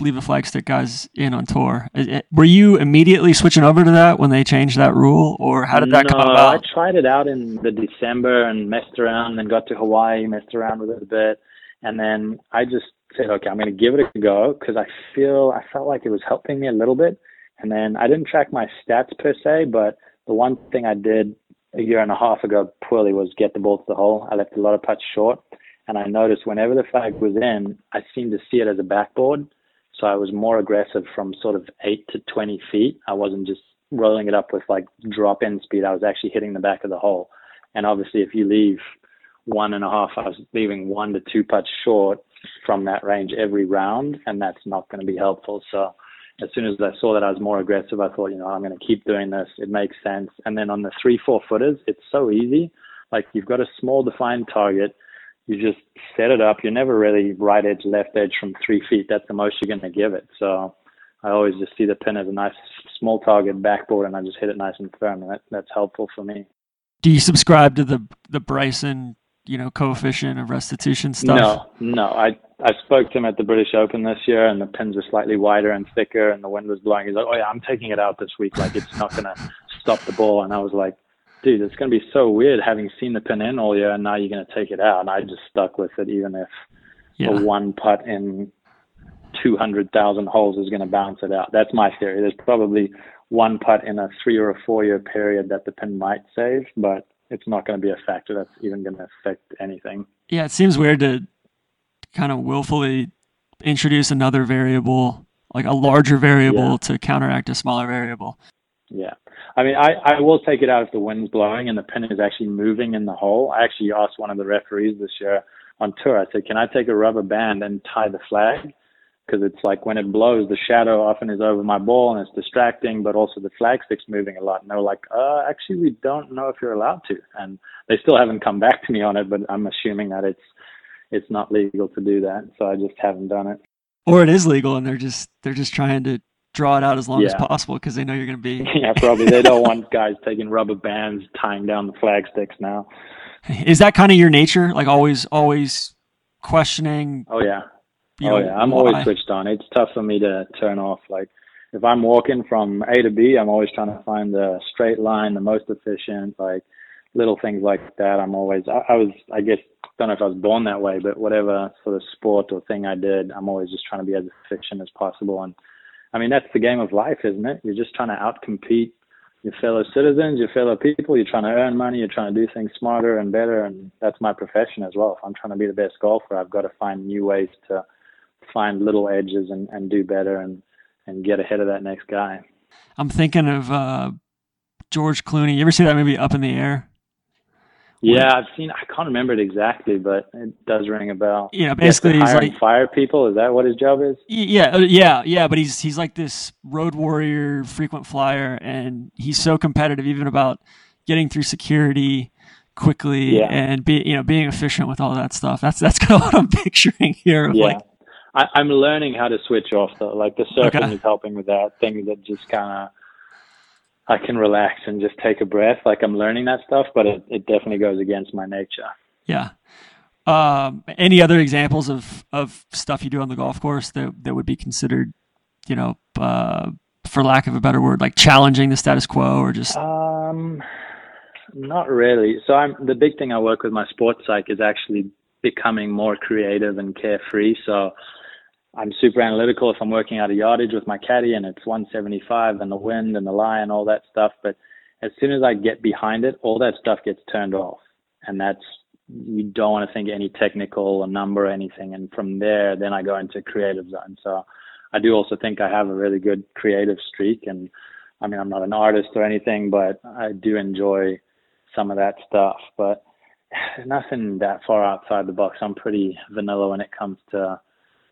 Leave the Flagstick guys in on tour. Were you immediately switching over to that when they changed that rule, or how did that no, come about? I tried it out in the December and messed around, and then got to Hawaii, messed around with it a bit, and then I just said, okay, I'm going to give it a go because I feel I felt like it was helping me a little bit, and then I didn't track my stats per se, but the one thing I did a year and a half ago poorly was get the ball to the hole. I left a lot of putts short, and I noticed whenever the flag was in, I seemed to see it as a backboard. So I was more aggressive from sort of eight to 20 feet. I wasn't just rolling it up with like drop in speed. I was actually hitting the back of the hole. And obviously, if you leave one and a half, I was leaving one to two putts short from that range every round, and that's not going to be helpful. So as soon as I saw that I was more aggressive, I thought, you know, I'm going to keep doing this. It makes sense. And then on the three, four footers, it's so easy. Like you've got a small defined target. You just set it up. You're never really right edge, left edge from three feet. That's the most you're going to give it. So I always just see the pin as a nice small target backboard, and I just hit it nice and firm, and that, that's helpful for me. Do you subscribe to the the Bryson, you know, coefficient of restitution stuff? No, no. I I spoke to him at the British Open this year, and the pins were slightly wider and thicker, and the wind was blowing. He's like, "Oh yeah, I'm taking it out this week. Like it's not gonna stop the ball." And I was like, "Dude, it's gonna be so weird having seen the pin in all year, and now you're gonna take it out." And I just stuck with it, even if Yeah. a one putt in two hundred thousand holes is gonna bounce it out. That's my theory. There's probably one putt in a three or a four year period that the pin might save, but it's not going to be a factor that's even going to affect anything. Yeah, it seems weird to kind of willfully introduce another variable, like a larger variable, Yeah. to counteract a smaller variable. Yeah. I mean, I, I will take it out if the wind's blowing and the pin is actually moving in the hole. I actually asked one of the referees this year on tour, I said, can I take a rubber band and tie the flag? Because it's like when it blows, the shadow often is over my ball and it's distracting, but also the flag stick's moving a lot. And they're like, uh, actually, we don't know if you're allowed to. And they still haven't come back to me on it, but I'm assuming that it's it's not legal to do that. So I just haven't done it. Or it is legal, and they're just they're just trying to draw it out as long as possible because they know you're going to be. yeah, probably they don't want guys taking rubber bands tying down the flag sticks now. Is that kind of your nature? Like always, always questioning. Oh yeah. Oh know, yeah, I'm why? always switched on. It's tough for me to turn off. Like if I'm walking from A to B, I'm always trying to find the straight line, the most efficient, like little things like that. I'm always I, I was I guess don't know if I was born that way, but whatever sort of sport or thing I did, I'm always just trying to be as efficient as possible. And I mean that's the game of life, isn't it? You're just trying to outcompete your fellow citizens, your fellow people. You're trying to earn money. You're trying to do things smarter and better. And that's my profession as well. If I'm trying to be the best golfer, I've got to find new ways to find little edges and, and do better and, and get ahead of that next guy. I'm thinking of uh, George Clooney. You ever see that movie Up in the Air? Yeah, I've seen. I can't remember it exactly, but it does ring a bell. Yeah, basically he's like fire people. Is that what his job is? Yeah, uh, yeah, yeah. But he's he's like this road warrior, frequent flyer, and he's so competitive, even about getting through security quickly Yeah. and be you know being efficient with all that stuff. That's that's kind of what I'm picturing here. Of Yeah. like, I, I'm learning how to switch off though. Like the surfing Okay. is helping with that. Things that just kind of I can relax and just take a breath. Like I'm learning that stuff, but it, it definitely goes against my nature. Yeah. Um, any other examples of, of stuff you do on the golf course that, that would be considered, you know, uh, for lack of a better word, like challenging the status quo or just Um, not really. So I'm the big thing I work with my sports psych is actually becoming more creative and carefree. So I'm super analytical if I'm working out a yardage with my caddy and it's 175 and the wind and the lie and all that stuff. But as soon as I get behind it, all that stuff gets turned off, and that's you don't want to think any technical or number or anything. And from there, then I go into creative zone. So I do also think I have a really good creative streak and I mean, I'm not an artist or anything, but I do enjoy some of that stuff. But nothing that far outside the box. I'm pretty vanilla when it comes to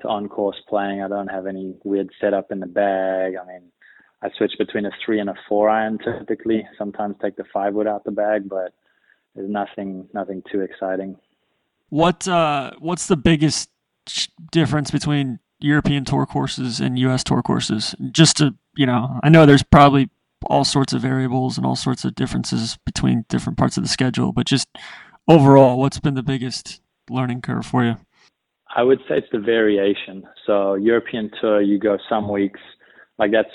on course playing. I don't have any weird setup in the bag. I mean, I switch between a three and a four iron typically. Sometimes take the five wood out the bag, but there's nothing nothing too exciting. what, uh, what's the biggest difference between European tour courses and U.S. tour courses? Just to, you know, I know there's probably all sorts of variables and all sorts of differences between different parts of the schedule, but just overall, what's been the biggest learning curve for you? I would say it's the variation. So European tour, you go some weeks like that's.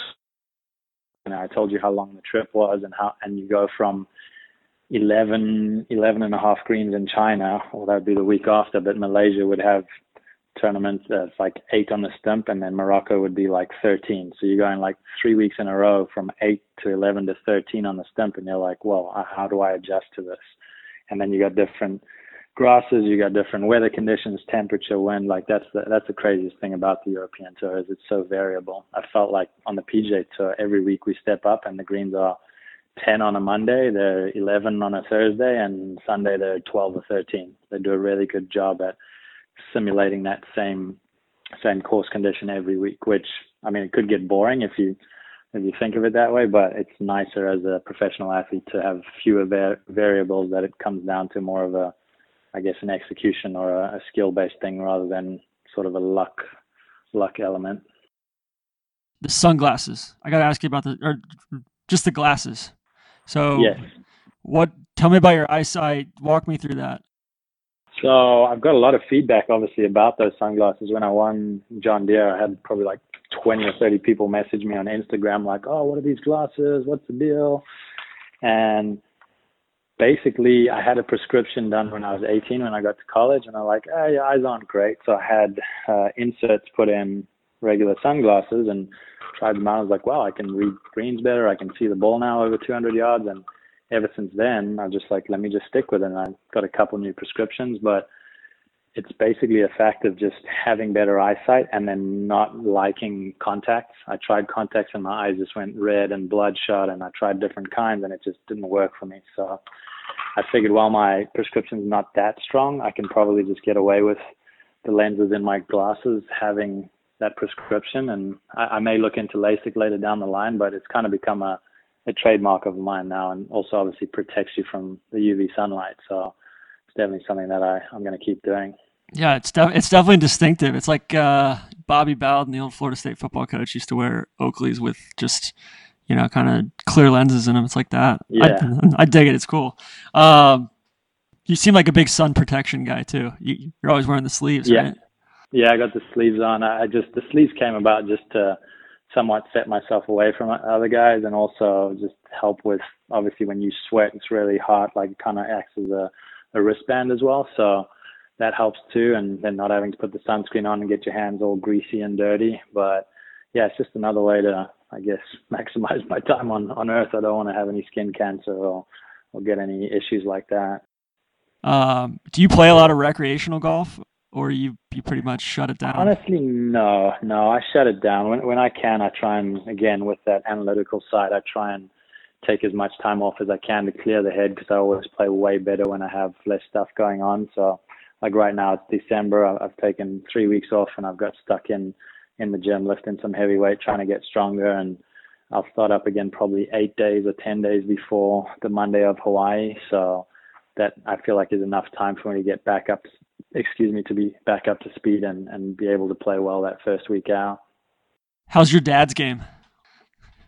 You know, I told you how long the trip was and how, and you go from 11, 11 and a half greens in China. Well, that would be the week after, but Malaysia would have tournaments that's like eight on the stump, and then Morocco would be like 13. So you're going like three weeks in a row from eight to 11 to 13 on the stump, and you're like, well, how do I adjust to this? And then you got different grasses, you got different weather conditions, temperature, wind. Like that's the that's the craziest thing about the European tour is it's so variable. I felt like on the PJ tour, every week we step up and the greens are 10 on a Monday, they're 11 on a Thursday, and Sunday they're 12 or 13. They do a really good job at simulating that same same course condition every week. Which I mean, it could get boring if you if you think of it that way, but it's nicer as a professional athlete to have fewer va- variables that it comes down to more of a I guess an execution or a, a skill based thing rather than sort of a luck luck element. The sunglasses. I got to ask you about the, or just the glasses. So, Yes. what? Tell me about your eyesight. Walk me through that. So I've got a lot of feedback, obviously, about those sunglasses. When I won John Deere, I had probably like 20 or 30 people message me on Instagram, like, "Oh, what are these glasses? What's the deal?" And basically, I had a prescription done when I was 18 when I got to college, and I'm like, "Oh, your eyes aren't great." So I had uh, inserts put in regular sunglasses and tried them out. I was like, "Wow, I can read greens better. I can see the ball now over 200 yards." And ever since then, I just like, let me just stick with it. And I got a couple new prescriptions, but it's basically a fact of just having better eyesight and then not liking contacts. I tried contacts and my eyes just went red and bloodshot, and I tried different kinds, and it just didn't work for me. So I figured, while my prescription's not that strong, I can probably just get away with the lenses in my glasses having that prescription. And I, I may look into LASIK later down the line, but it's kind of become a a trademark of mine now, and also obviously protects you from the UV sunlight. So it's definitely something that I I'm going to keep doing. Yeah, it's def- it's definitely distinctive. It's like uh, Bobby Bowden, the old Florida State football coach, used to wear Oakleys with just you know kind of clear lenses in them. It's like that. Yeah. I, I dig it. It's cool. Um, you seem like a big sun protection guy too. You, you're always wearing the sleeves, Yeah. right? Yeah, I got the sleeves on. I I just the sleeves came about just to somewhat set myself away from other guys, and also just help with obviously when you sweat, it's really hot. Like it kind of acts as a a wristband as well, so that helps too. And then not having to put the sunscreen on and get your hands all greasy and dirty. But yeah, it's just another way to I guess maximize my time on on Earth. I don't want to have any skin cancer or or get any issues like that. Um, do you play a lot of recreational golf, or you you pretty much shut it down? Honestly, no, no. I shut it down when when I can. I try and again with that analytical side, I try and take as much time off as I can to clear the head because I always play way better when I have less stuff going on. So, like right now, it's December. I've taken three weeks off and I've got stuck in in the gym lifting some heavy weight, trying to get stronger. And I'll start up again probably eight days or ten days before the Monday of Hawaii. So that I feel like is enough time for me to get back up excuse me, to be back up to speed and, and be able to play well that first week out. How's your dad's game?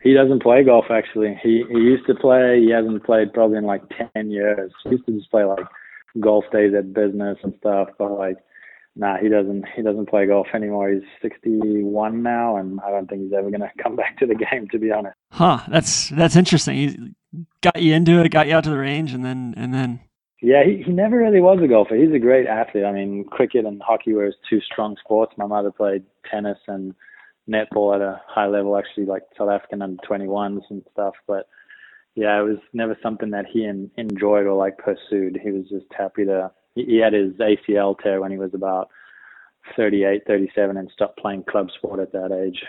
He doesn't play golf actually. He he used to play. He hasn't played probably in like ten years. He used to just play like golf days at business and stuff. But like, nah, he doesn't. He doesn't play golf anymore. He's 61 now, and I don't think he's ever gonna come back to the game. To be honest. Huh. That's that's interesting. He got you into it, got you out to the range, and then and then. Yeah, he, he never really was a golfer. He's a great athlete. I mean, cricket and hockey were his two strong sports. My mother played tennis and netball at a high level, actually, like South African under 21s and stuff. But yeah, it was never something that he in, enjoyed or like pursued. He was just happy to. He, he had his ACL tear when he was about 38, 37, and stopped playing club sport at that age.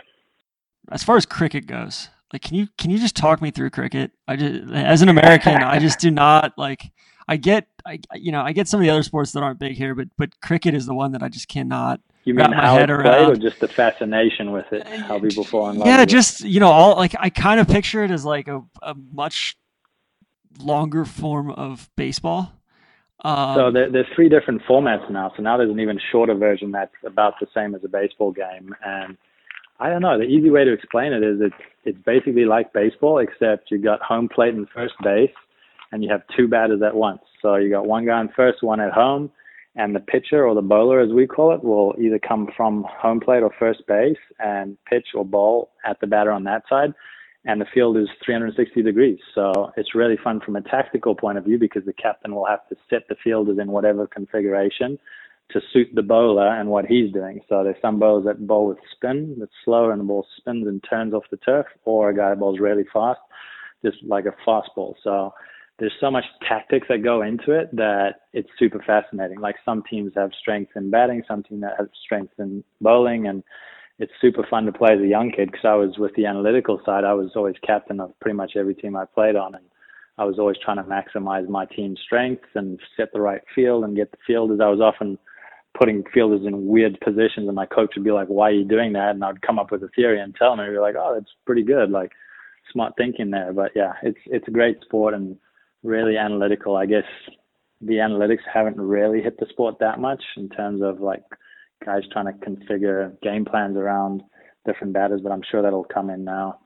As far as cricket goes, like, can you can you just talk me through cricket? I just, as an American, I just do not like. I get, I you know, I get some of the other sports that aren't big here, but but cricket is the one that I just cannot you mean how it's played, or just the fascination with it? How people fall in love. Yeah, just you know, all like I kind of picture it as like a, a much longer form of baseball. Um, so there, there's three different formats now. So now there's an even shorter version that's about the same as a baseball game. And I don't know. The easy way to explain it is it's it's basically like baseball, except you got home plate and first base, and you have two batters at once. So you got one guy on first, one at home and the pitcher or the bowler, as we call it, will either come from home plate or first base and pitch or bowl at the batter on that side. And the field is 360 degrees. So it's really fun from a tactical point of view because the captain will have to set the fielders in whatever configuration to suit the bowler and what he's doing. So there's some bowlers that bowl with spin that's slow and the ball spins and turns off the turf, or a guy that bowls really fast, just like a fastball. So there's so much tactics that go into it that it's super fascinating. Like some teams have strength in batting, some teams have strength in bowling, and it's super fun to play as a young kid because I was with the analytical side. I was always captain of pretty much every team I played on, and I was always trying to maximize my team's strengths and set the right field and get the fielders. I was often putting fielders in weird positions, and my coach would be like, "Why are you doing that?" And I'd come up with a theory and tell him, and he'd be like, "Oh, that's pretty good." Like smart thinking there. But yeah, it's it's a great sport and really analytical. I guess the analytics haven't really hit the sport that much in terms of like guys trying to configure game plans around different batters, but I'm sure that'll come in now.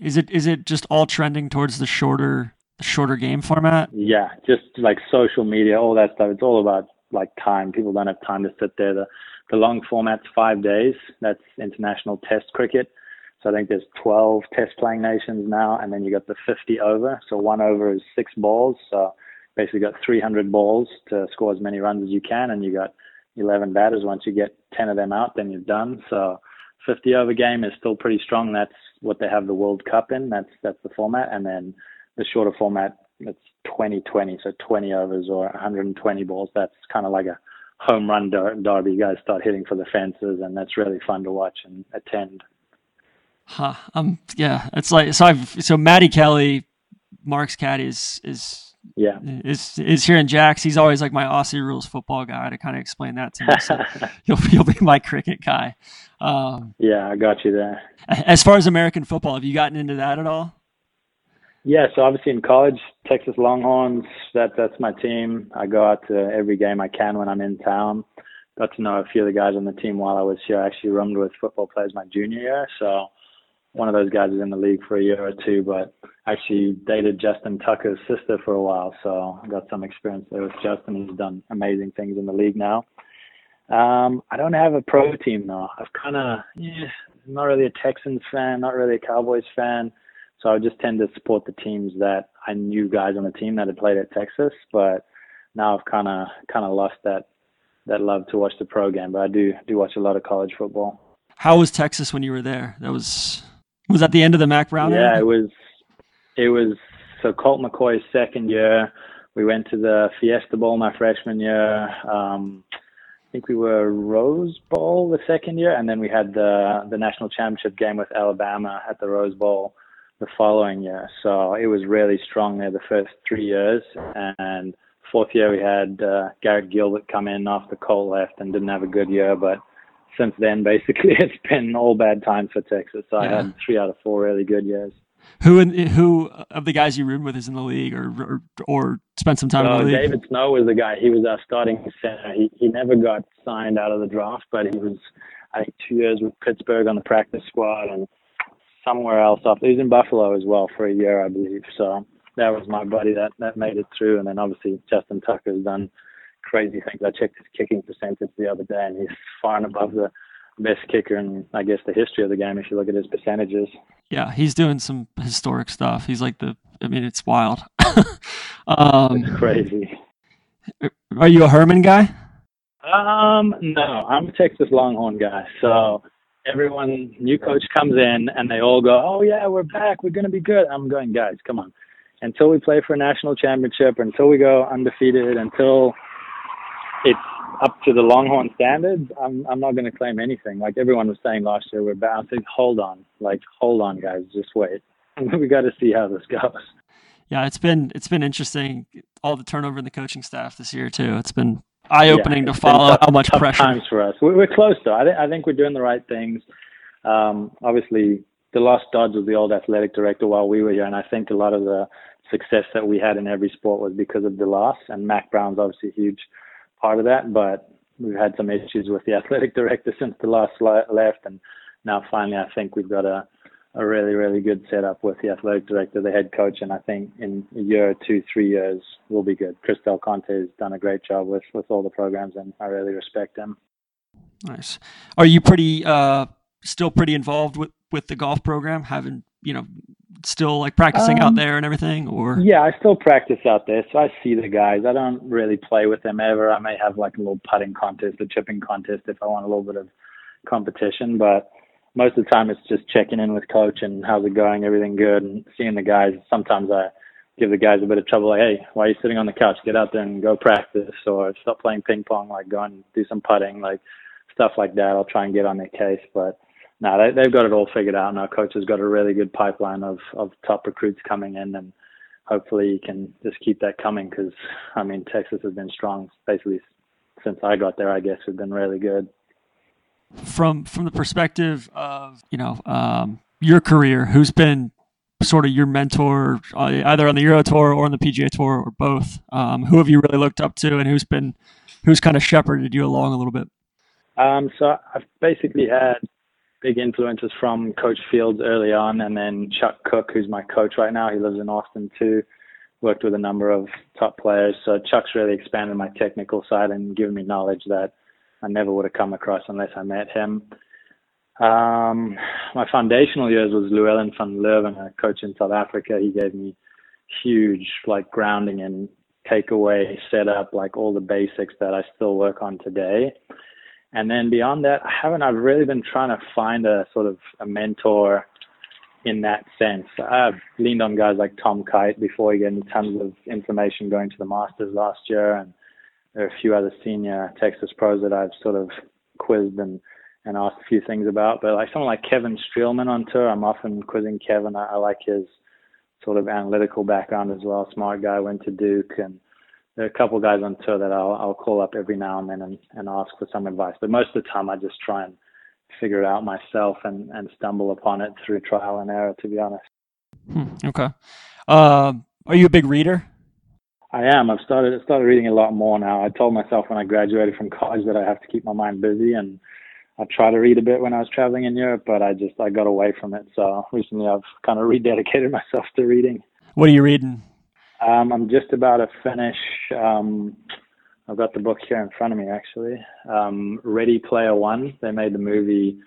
Is it is it just all trending towards the shorter shorter game format? Yeah, just like social media, all that stuff. It's all about like time. People don't have time to sit there. The the long format's five days. That's international test cricket. So I think there's 12 test playing nations now, and then you got the 50 over. So one over is six balls. So basically got 300 balls to score as many runs as you can, and you got 11 batters. Once you get 10 of them out, then you're done. So 50 over game is still pretty strong. That's what they have the World Cup in. That's that's the format, and then the shorter format it's 20-20, so 20 overs or 120 balls. That's kind of like a home run derby. You guys start hitting for the fences, and that's really fun to watch and attend. Huh. Um. Yeah. It's like so. I've so Matty Kelly, Mark's cat is is yeah is is here in Jacks. He's always like my Aussie rules football guy to kind of explain that to me. So you'll you'll be my cricket guy. Um, yeah, I got you there. As far as American football, have you gotten into that at all? Yeah, so obviously in college, Texas Longhorns. That that's my team. I go out to every game I can when I'm in town. Got to know a few of the guys on the team while I was here. I actually roomed with football players my junior year, so one of those guys is in the league for a year or two, but actually dated Justin Tucker's sister for a while, so I got some experience there with Justin. He's done amazing things in the league now. Um, I don't have a pro team though. I've kind of, yeah, not really a Texans fan, not really a Cowboys fan. So I just tend to support the teams that I knew guys on the team that had played at Texas, but now I've kind of kind of lost that that love to watch the pro game. But I do do watch a lot of college football. How was Texas when you were there? That was was that the end of the Mack Brown? Yeah, it was. It was so Colt McCoy's second year. We went to the Fiesta Bowl my freshman year. Um, I think we were Rose Bowl the second year, and then we had the the national championship game with Alabama at the Rose Bowl the following year. So it was really strong there the first three years, and fourth year we had uh, Garrett Gilbert come in after Colt left and didn't have a good year, but since then, basically, it's been all bad times for Texas. So yeah. I had three out of four really good years. Who in, who of the guys you roomed with is in the league or or, or spent some time in the uh, league? David Snow was the guy. He was our starting center. He he never got signed out of the draft, but he was I think two years with Pittsburgh on the practice squad and somewhere else off. He was in Buffalo as well for a year, I believe. So that was my buddy that that made it through. And then obviously Justin Tucker's done crazy things. I checked his kicking percentage the other day, and he's far and above the best kicker in I guess the history of the game if you look at his percentages. Yeah, he's doing some historic stuff. He's like the I mean it's wild. um, it's crazy. Are you a Herman guy? Um, no, I'm a Texas Longhorn guy. So everyone, new coach comes in and they all go, "Oh yeah, we're back. We're gonna be good." I'm going, guys, come on. Until we play for a national championship, until we go undefeated, until it's up to the Longhorn standards, I'm I'm not going to claim anything. Like everyone was saying last year, we're bouncing. Hold on, like hold on, guys, just wait. we got to see how this goes. Yeah, it's been it's been interesting. All the turnover in the coaching staff this year too. It's been eye opening yeah, to follow tough, how much pressure. times for us. We're close though. I, th- I think we're doing the right things. Um, obviously, DeLoss Dodds was the old athletic director while we were here, and I think a lot of the success that we had in every sport was because of DeLoss, and Mack Brown's obviously a huge part of that, but we've had some issues with the athletic director since DeLoss left, and now finally I think we've got a a really really good setup with the athletic director, the head coach, and I think in a year, two, three years we'll be good. Chris Conte has done a great job with with all the programs, and I really respect him. Nice. Are you pretty uh, still pretty involved with with the golf program? Having you know still like practicing um, out there and everything or? Yeah i still practice out there so i see the guys. I don't really play with them ever. I may have like a little putting contest a chipping contest if i want a little bit of competition but most of the time it's just checking in with coach and how's it going everything good and seeing the guys. Sometimes i give the guys a bit of trouble like hey why are you sitting on the couch? Get out there and go practice or stop playing ping pong like go and do some putting like stuff like that. I'll try and get on their case but no, they, they've got it all figured out. And our coach has got a really good pipeline of, of top recruits coming in, and hopefully he can just keep that coming because, I mean, Texas has been strong basically since I got there. I guess we've been really good. From from the perspective of you know um, your career, who's been sort of your mentor, uh, either on the Euro Tour or on the PGA Tour or both? Um, who have you really looked up to, and who's been who's kind of shepherded you along a little bit? Um, so I've basically had big influences from Coach Fields early on, and then Chuck Cook, who's my coach right now. He lives in Austin too. Worked with a number of top players, so Chuck's really expanded my technical side and given me knowledge that I never would have come across unless I met him. Um, my foundational years was Llewellyn van Leuven, a coach in South Africa. He gave me huge like grounding and takeaway setup, like all the basics that I still work on today. And then beyond that, I haven't. I've really been trying to find a sort of a mentor in that sense. I've leaned on guys like Tom Kite before he getting tons of information going to the Masters last year, and there are a few other senior Texas pros that I've sort of quizzed and and asked a few things about. But like someone like Kevin Streelman on tour, I'm often quizzing Kevin. I, I like his sort of analytical background as well. Smart guy, went to Duke and there are a couple of guys on tour that I'll I'll call up every now and then and, and ask for some advice. But most of the time, I just try and figure it out myself and and stumble upon it through trial and error. To be honest. Hmm, okay. Uh, are you a big reader? I am. I've started started reading a lot more now. I told myself when I graduated from college that I have to keep my mind busy, and I try to read a bit when I was traveling in Europe, but I just I got away from it. So recently, I've kind of rededicated myself to reading. What are you reading? Um, I'm just about to finish. Um, I've got the book here in front of me, actually. Um, Ready Player One. They made the movie.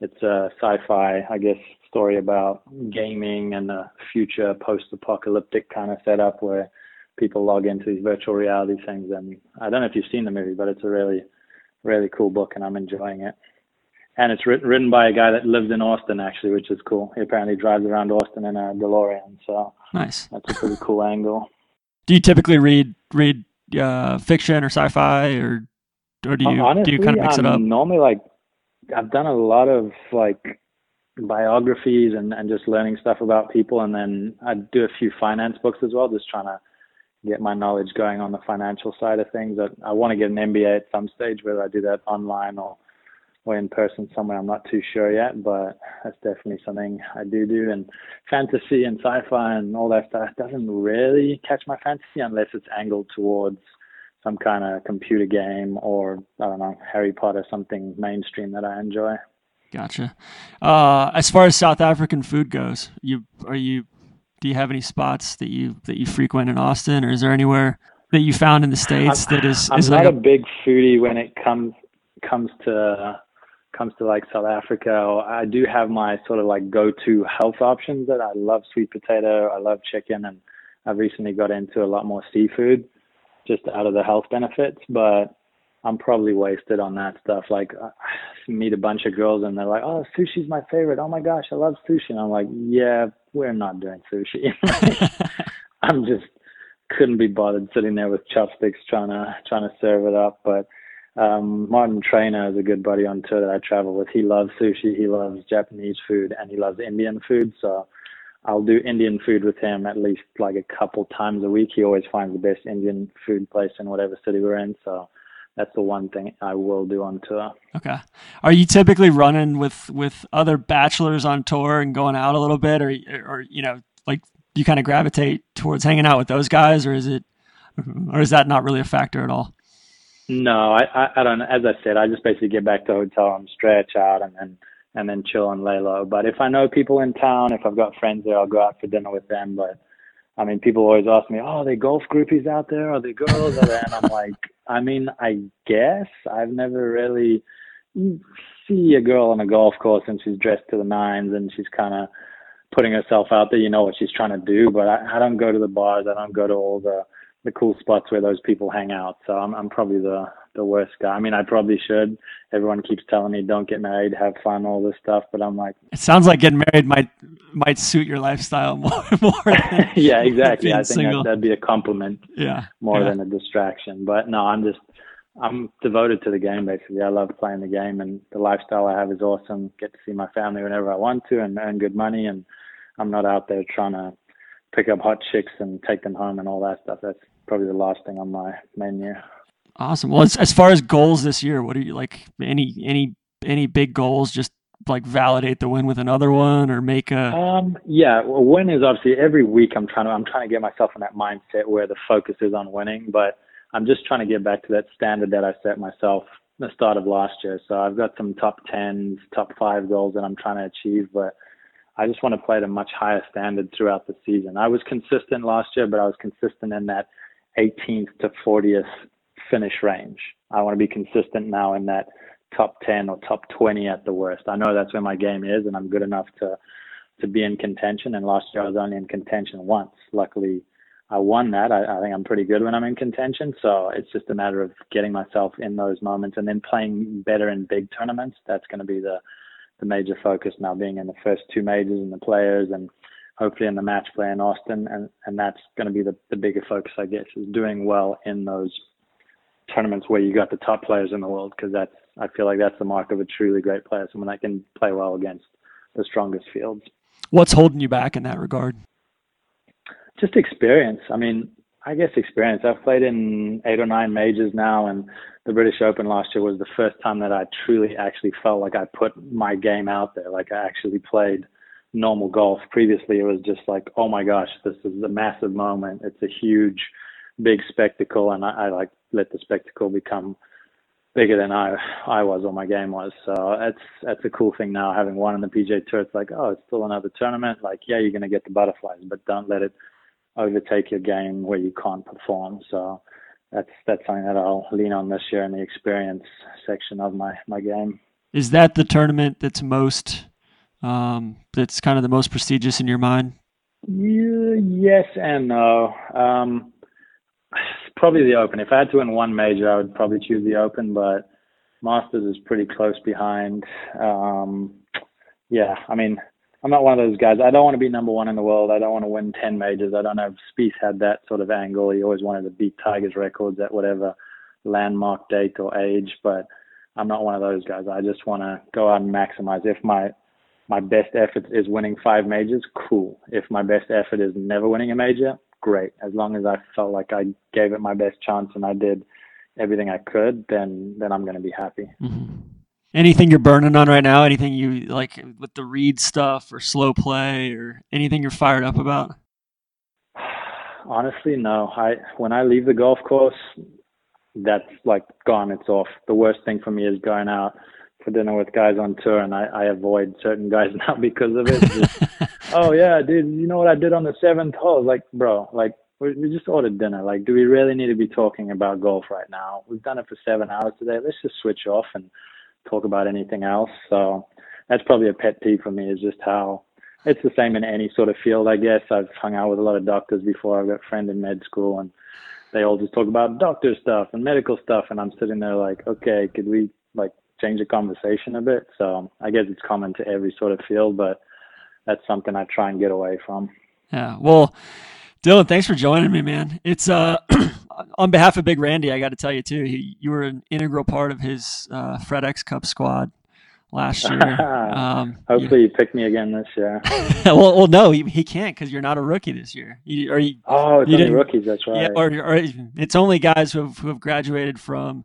It's a sci-fi, I guess, story about gaming and a future post-apocalyptic kind of setup where people log into these virtual reality things. And I don't know if you've seen the movie, but it's a really, really cool book, and I'm enjoying it. And it's written written by a guy that lives in Austin, actually, which is cool. He apparently drives around Austin in a DeLorean, so Nice. That's a pretty cool angle. Do you typically read read uh, fiction or sci-fi, or or do you Honestly, do you kind of mix I'm it up? Normally, like I've done a lot of like biographies and and just learning stuff about people, and then I do a few finance books as well, just trying to get my knowledge going on the financial side of things. I, I want to get an MBA at some stage, whether I do that online or or in person somewhere. I'm not too sure yet, but that's definitely something I do do. And fantasy and sci-fi and all that stuff doesn't really catch my fantasy unless it's angled towards some kind of computer game or I don't know Harry Potter, something mainstream that I enjoy. Gotcha. Uh, as far as South African food goes, you are you do you have any spots that you that you frequent in Austin, or is there anywhere that you found in the states I'm, that is? I'm is not like a, big foodie when it comes comes to comes to like South Africa. I do have my sort of like go-to health options that I love sweet potato, I love chicken, and I've recently got into a lot more seafood just out of the health benefits. But I'm probably wasted on that stuff. Like, I meet a bunch of girls and they're like, "Oh, sushi's my favorite. Oh my gosh, I love sushi." And I'm like, "Yeah, we're not doing sushi." I'm just couldn't be bothered sitting there with chopsticks trying to trying to serve it up. But um, Martin Trainer is a good buddy on tour that I travel with. He loves sushi, he loves Japanese food, and he loves Indian food. So I'll do Indian food with him at least like a couple times a week. He always finds the best Indian food place in whatever city we're in. So that's the one thing I will do on tour. Okay. Are you typically running with with other bachelors on tour and going out a little bit, or or you know, like you kind of gravitate towards hanging out with those guys, or is it, or is that not really a factor at all? No, I, I, I don't. As I said, I just basically get back to the hotel and stretch out, and then and then chill and lay low. But if I know people in town, if I've got friends there, I'll go out for dinner with them. But I mean, people always ask me, "Oh, are they golf groupies out there? Are they girls?" Are? And I'm like, I mean, I guess I've never really see a girl on a golf course and she's dressed to the nines and she's kind of putting herself out there. You know what she's trying to do, but I, I don't go to the bars. I don't go to all the the cool spots where those people hang out. So I'm I'm probably the the worst guy. I mean, I probably should. Everyone keeps telling me don't get married, have fun, all this stuff, but I'm like, it sounds like getting married might might suit your lifestyle more more. Than, yeah, exactly. I think that, that'd be a compliment. Yeah, more yeah. than a distraction. But no, I'm just I'm devoted to the game basically. I love playing the game, and the lifestyle I have is awesome. Get to see my family whenever I want to, and earn good money, and I'm not out there trying to pick up hot chicks and take them home and all that stuff. That's probably the last thing on my menu. Awesome. Well, as, as far as goals this year, what are you like? Any any any big goals? Just like validate the win with another one, or make a. Um. Yeah. Well, win is obviously every week. I'm trying to I'm trying to get myself in that mindset where the focus is on winning, but I'm just trying to get back to that standard that I set myself the start of last year. So I've got some top tens, top five goals that I'm trying to achieve, but I just want to play at a much higher standard throughout the season. I was consistent last year, but I was consistent in that 18th to 40th finish range. I want to be consistent now in that top 10 or top 20 at the worst. I know that's where my game is, and I'm good enough to to be in contention. And last year I was only in contention once. Luckily, I won that. I, I think I'm pretty good when I'm in contention. So it's just a matter of getting myself in those moments and then playing better in big tournaments. That's going to be the the major focus now, being in the first two majors and the players and hopefully in the match play in Austin, and and that's going to be the the bigger focus, I guess, is doing well in those tournaments where you got the top players in the world, because that's I feel like that's the mark of a truly great player, someone that can play well against the strongest fields. What's holding you back in that regard? Just experience. I mean, I guess experience. I've played in eight or nine majors now, and the British Open last year was the first time that I truly actually felt like I put my game out there, like I actually played normal golf. Previously, it was just like, oh my gosh, this is a massive moment. It's a huge, big spectacle, and I, I like let the spectacle become bigger than I I was or my game was. So that's that's a cool thing now. Having won in the PGA Tour, it's like, oh, it's still another tournament. Like, yeah, you're gonna get the butterflies, but don't let it overtake your game where you can't perform. So that's that's something that I'll lean on this year in the experience section of my my game. Is that the tournament that's most um, that's kind of the most prestigious in your mind? Yeah, yes and no. Um, probably the Open. If I had to win one major, I would probably choose the Open, but Masters is pretty close behind. Um, yeah, I mean, I'm not one of those guys. I don't want to be number one in the world. I don't want to win 10 majors. I don't know if Spieth had that sort of angle. He always wanted to beat Tiger's records at whatever landmark date or age, but I'm not one of those guys. I just want to go out and maximize. If my my best effort is winning five majors, cool. If my best effort is never winning a major, great. As long as I felt like I gave it my best chance and I did everything I could, then then I'm going to be happy. Mm-hmm. anything you're burning on right now? Anything you like with the read stuff or slow play or anything you're fired up about? Honestly, no. I when I leave the golf course, that's like gone. It's off. The worst thing for me is going out for dinner with guys on tour, and I, I avoid certain guys now because of it. Just, oh yeah, dude, you know what I did on the seventh hole? Like, bro, like we, we just ordered dinner. Like, do we really need to be talking about golf right now? We've done it for seven hours today. Let's just switch off and talk about anything else. So that's probably a pet peeve for me. Is just how it's the same in any sort of field. I guess I've hung out with a lot of doctors before. I've got a friend in med school, and they all just talk about doctor stuff and medical stuff, and I'm sitting there like, okay, could we like change the conversation a bit? So I guess it's common to every sort of field, but that's something I try and get away from. Yeah. Well, Dylan, thanks for joining me, man. It's uh on behalf of Big Randy, I got to tell you too. He, you were an integral part of his uh, FedEx Cup squad last year. Um, Hopefully, you, you pick me again this year. well, well, no, he, he can't because you're not a rookie this year. You, or you, oh, it's you only rookies. That's right. Yeah, or, or it's only guys who have, who have graduated from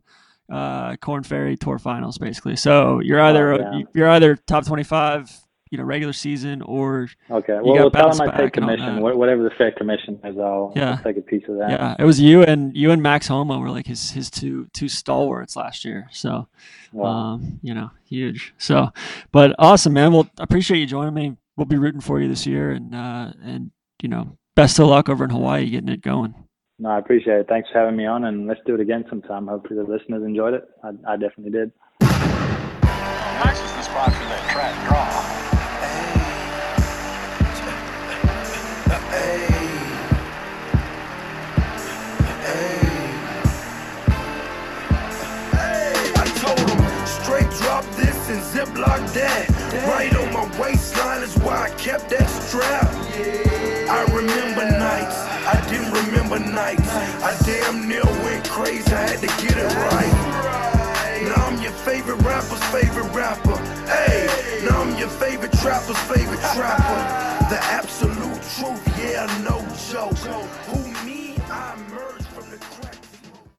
uh, Korn Ferry Tour Finals, basically. So you're either oh, yeah. you're either top 25 you know regular season or okay. Well, we'll tell them I take commission, whatever the fair commission is. I'll, yeah. I'll take a piece of that. Yeah, it was you and you and Max Homa were like his his two two stalwarts last year. So, wow. um, you know, huge. So, but awesome, man. Well, I appreciate you joining me. We'll be rooting for you this year, and uh, and you know, best of luck over in Hawaii getting it going. No, I appreciate it. Thanks for having me on, and let's do it again sometime. Hopefully, the listeners enjoyed it. I, I definitely did. Nice is the spot for that track draw. and ziplock that. Right on my waistline is why I kept that strap. I remember nights, I didn't remember I damn near went crazy, I had to get it right. Now I'm your favorite rapper's favorite rapper. Hey, now I'm your favorite trapper's favorite trapper. The absolute truth, yeah, no joke.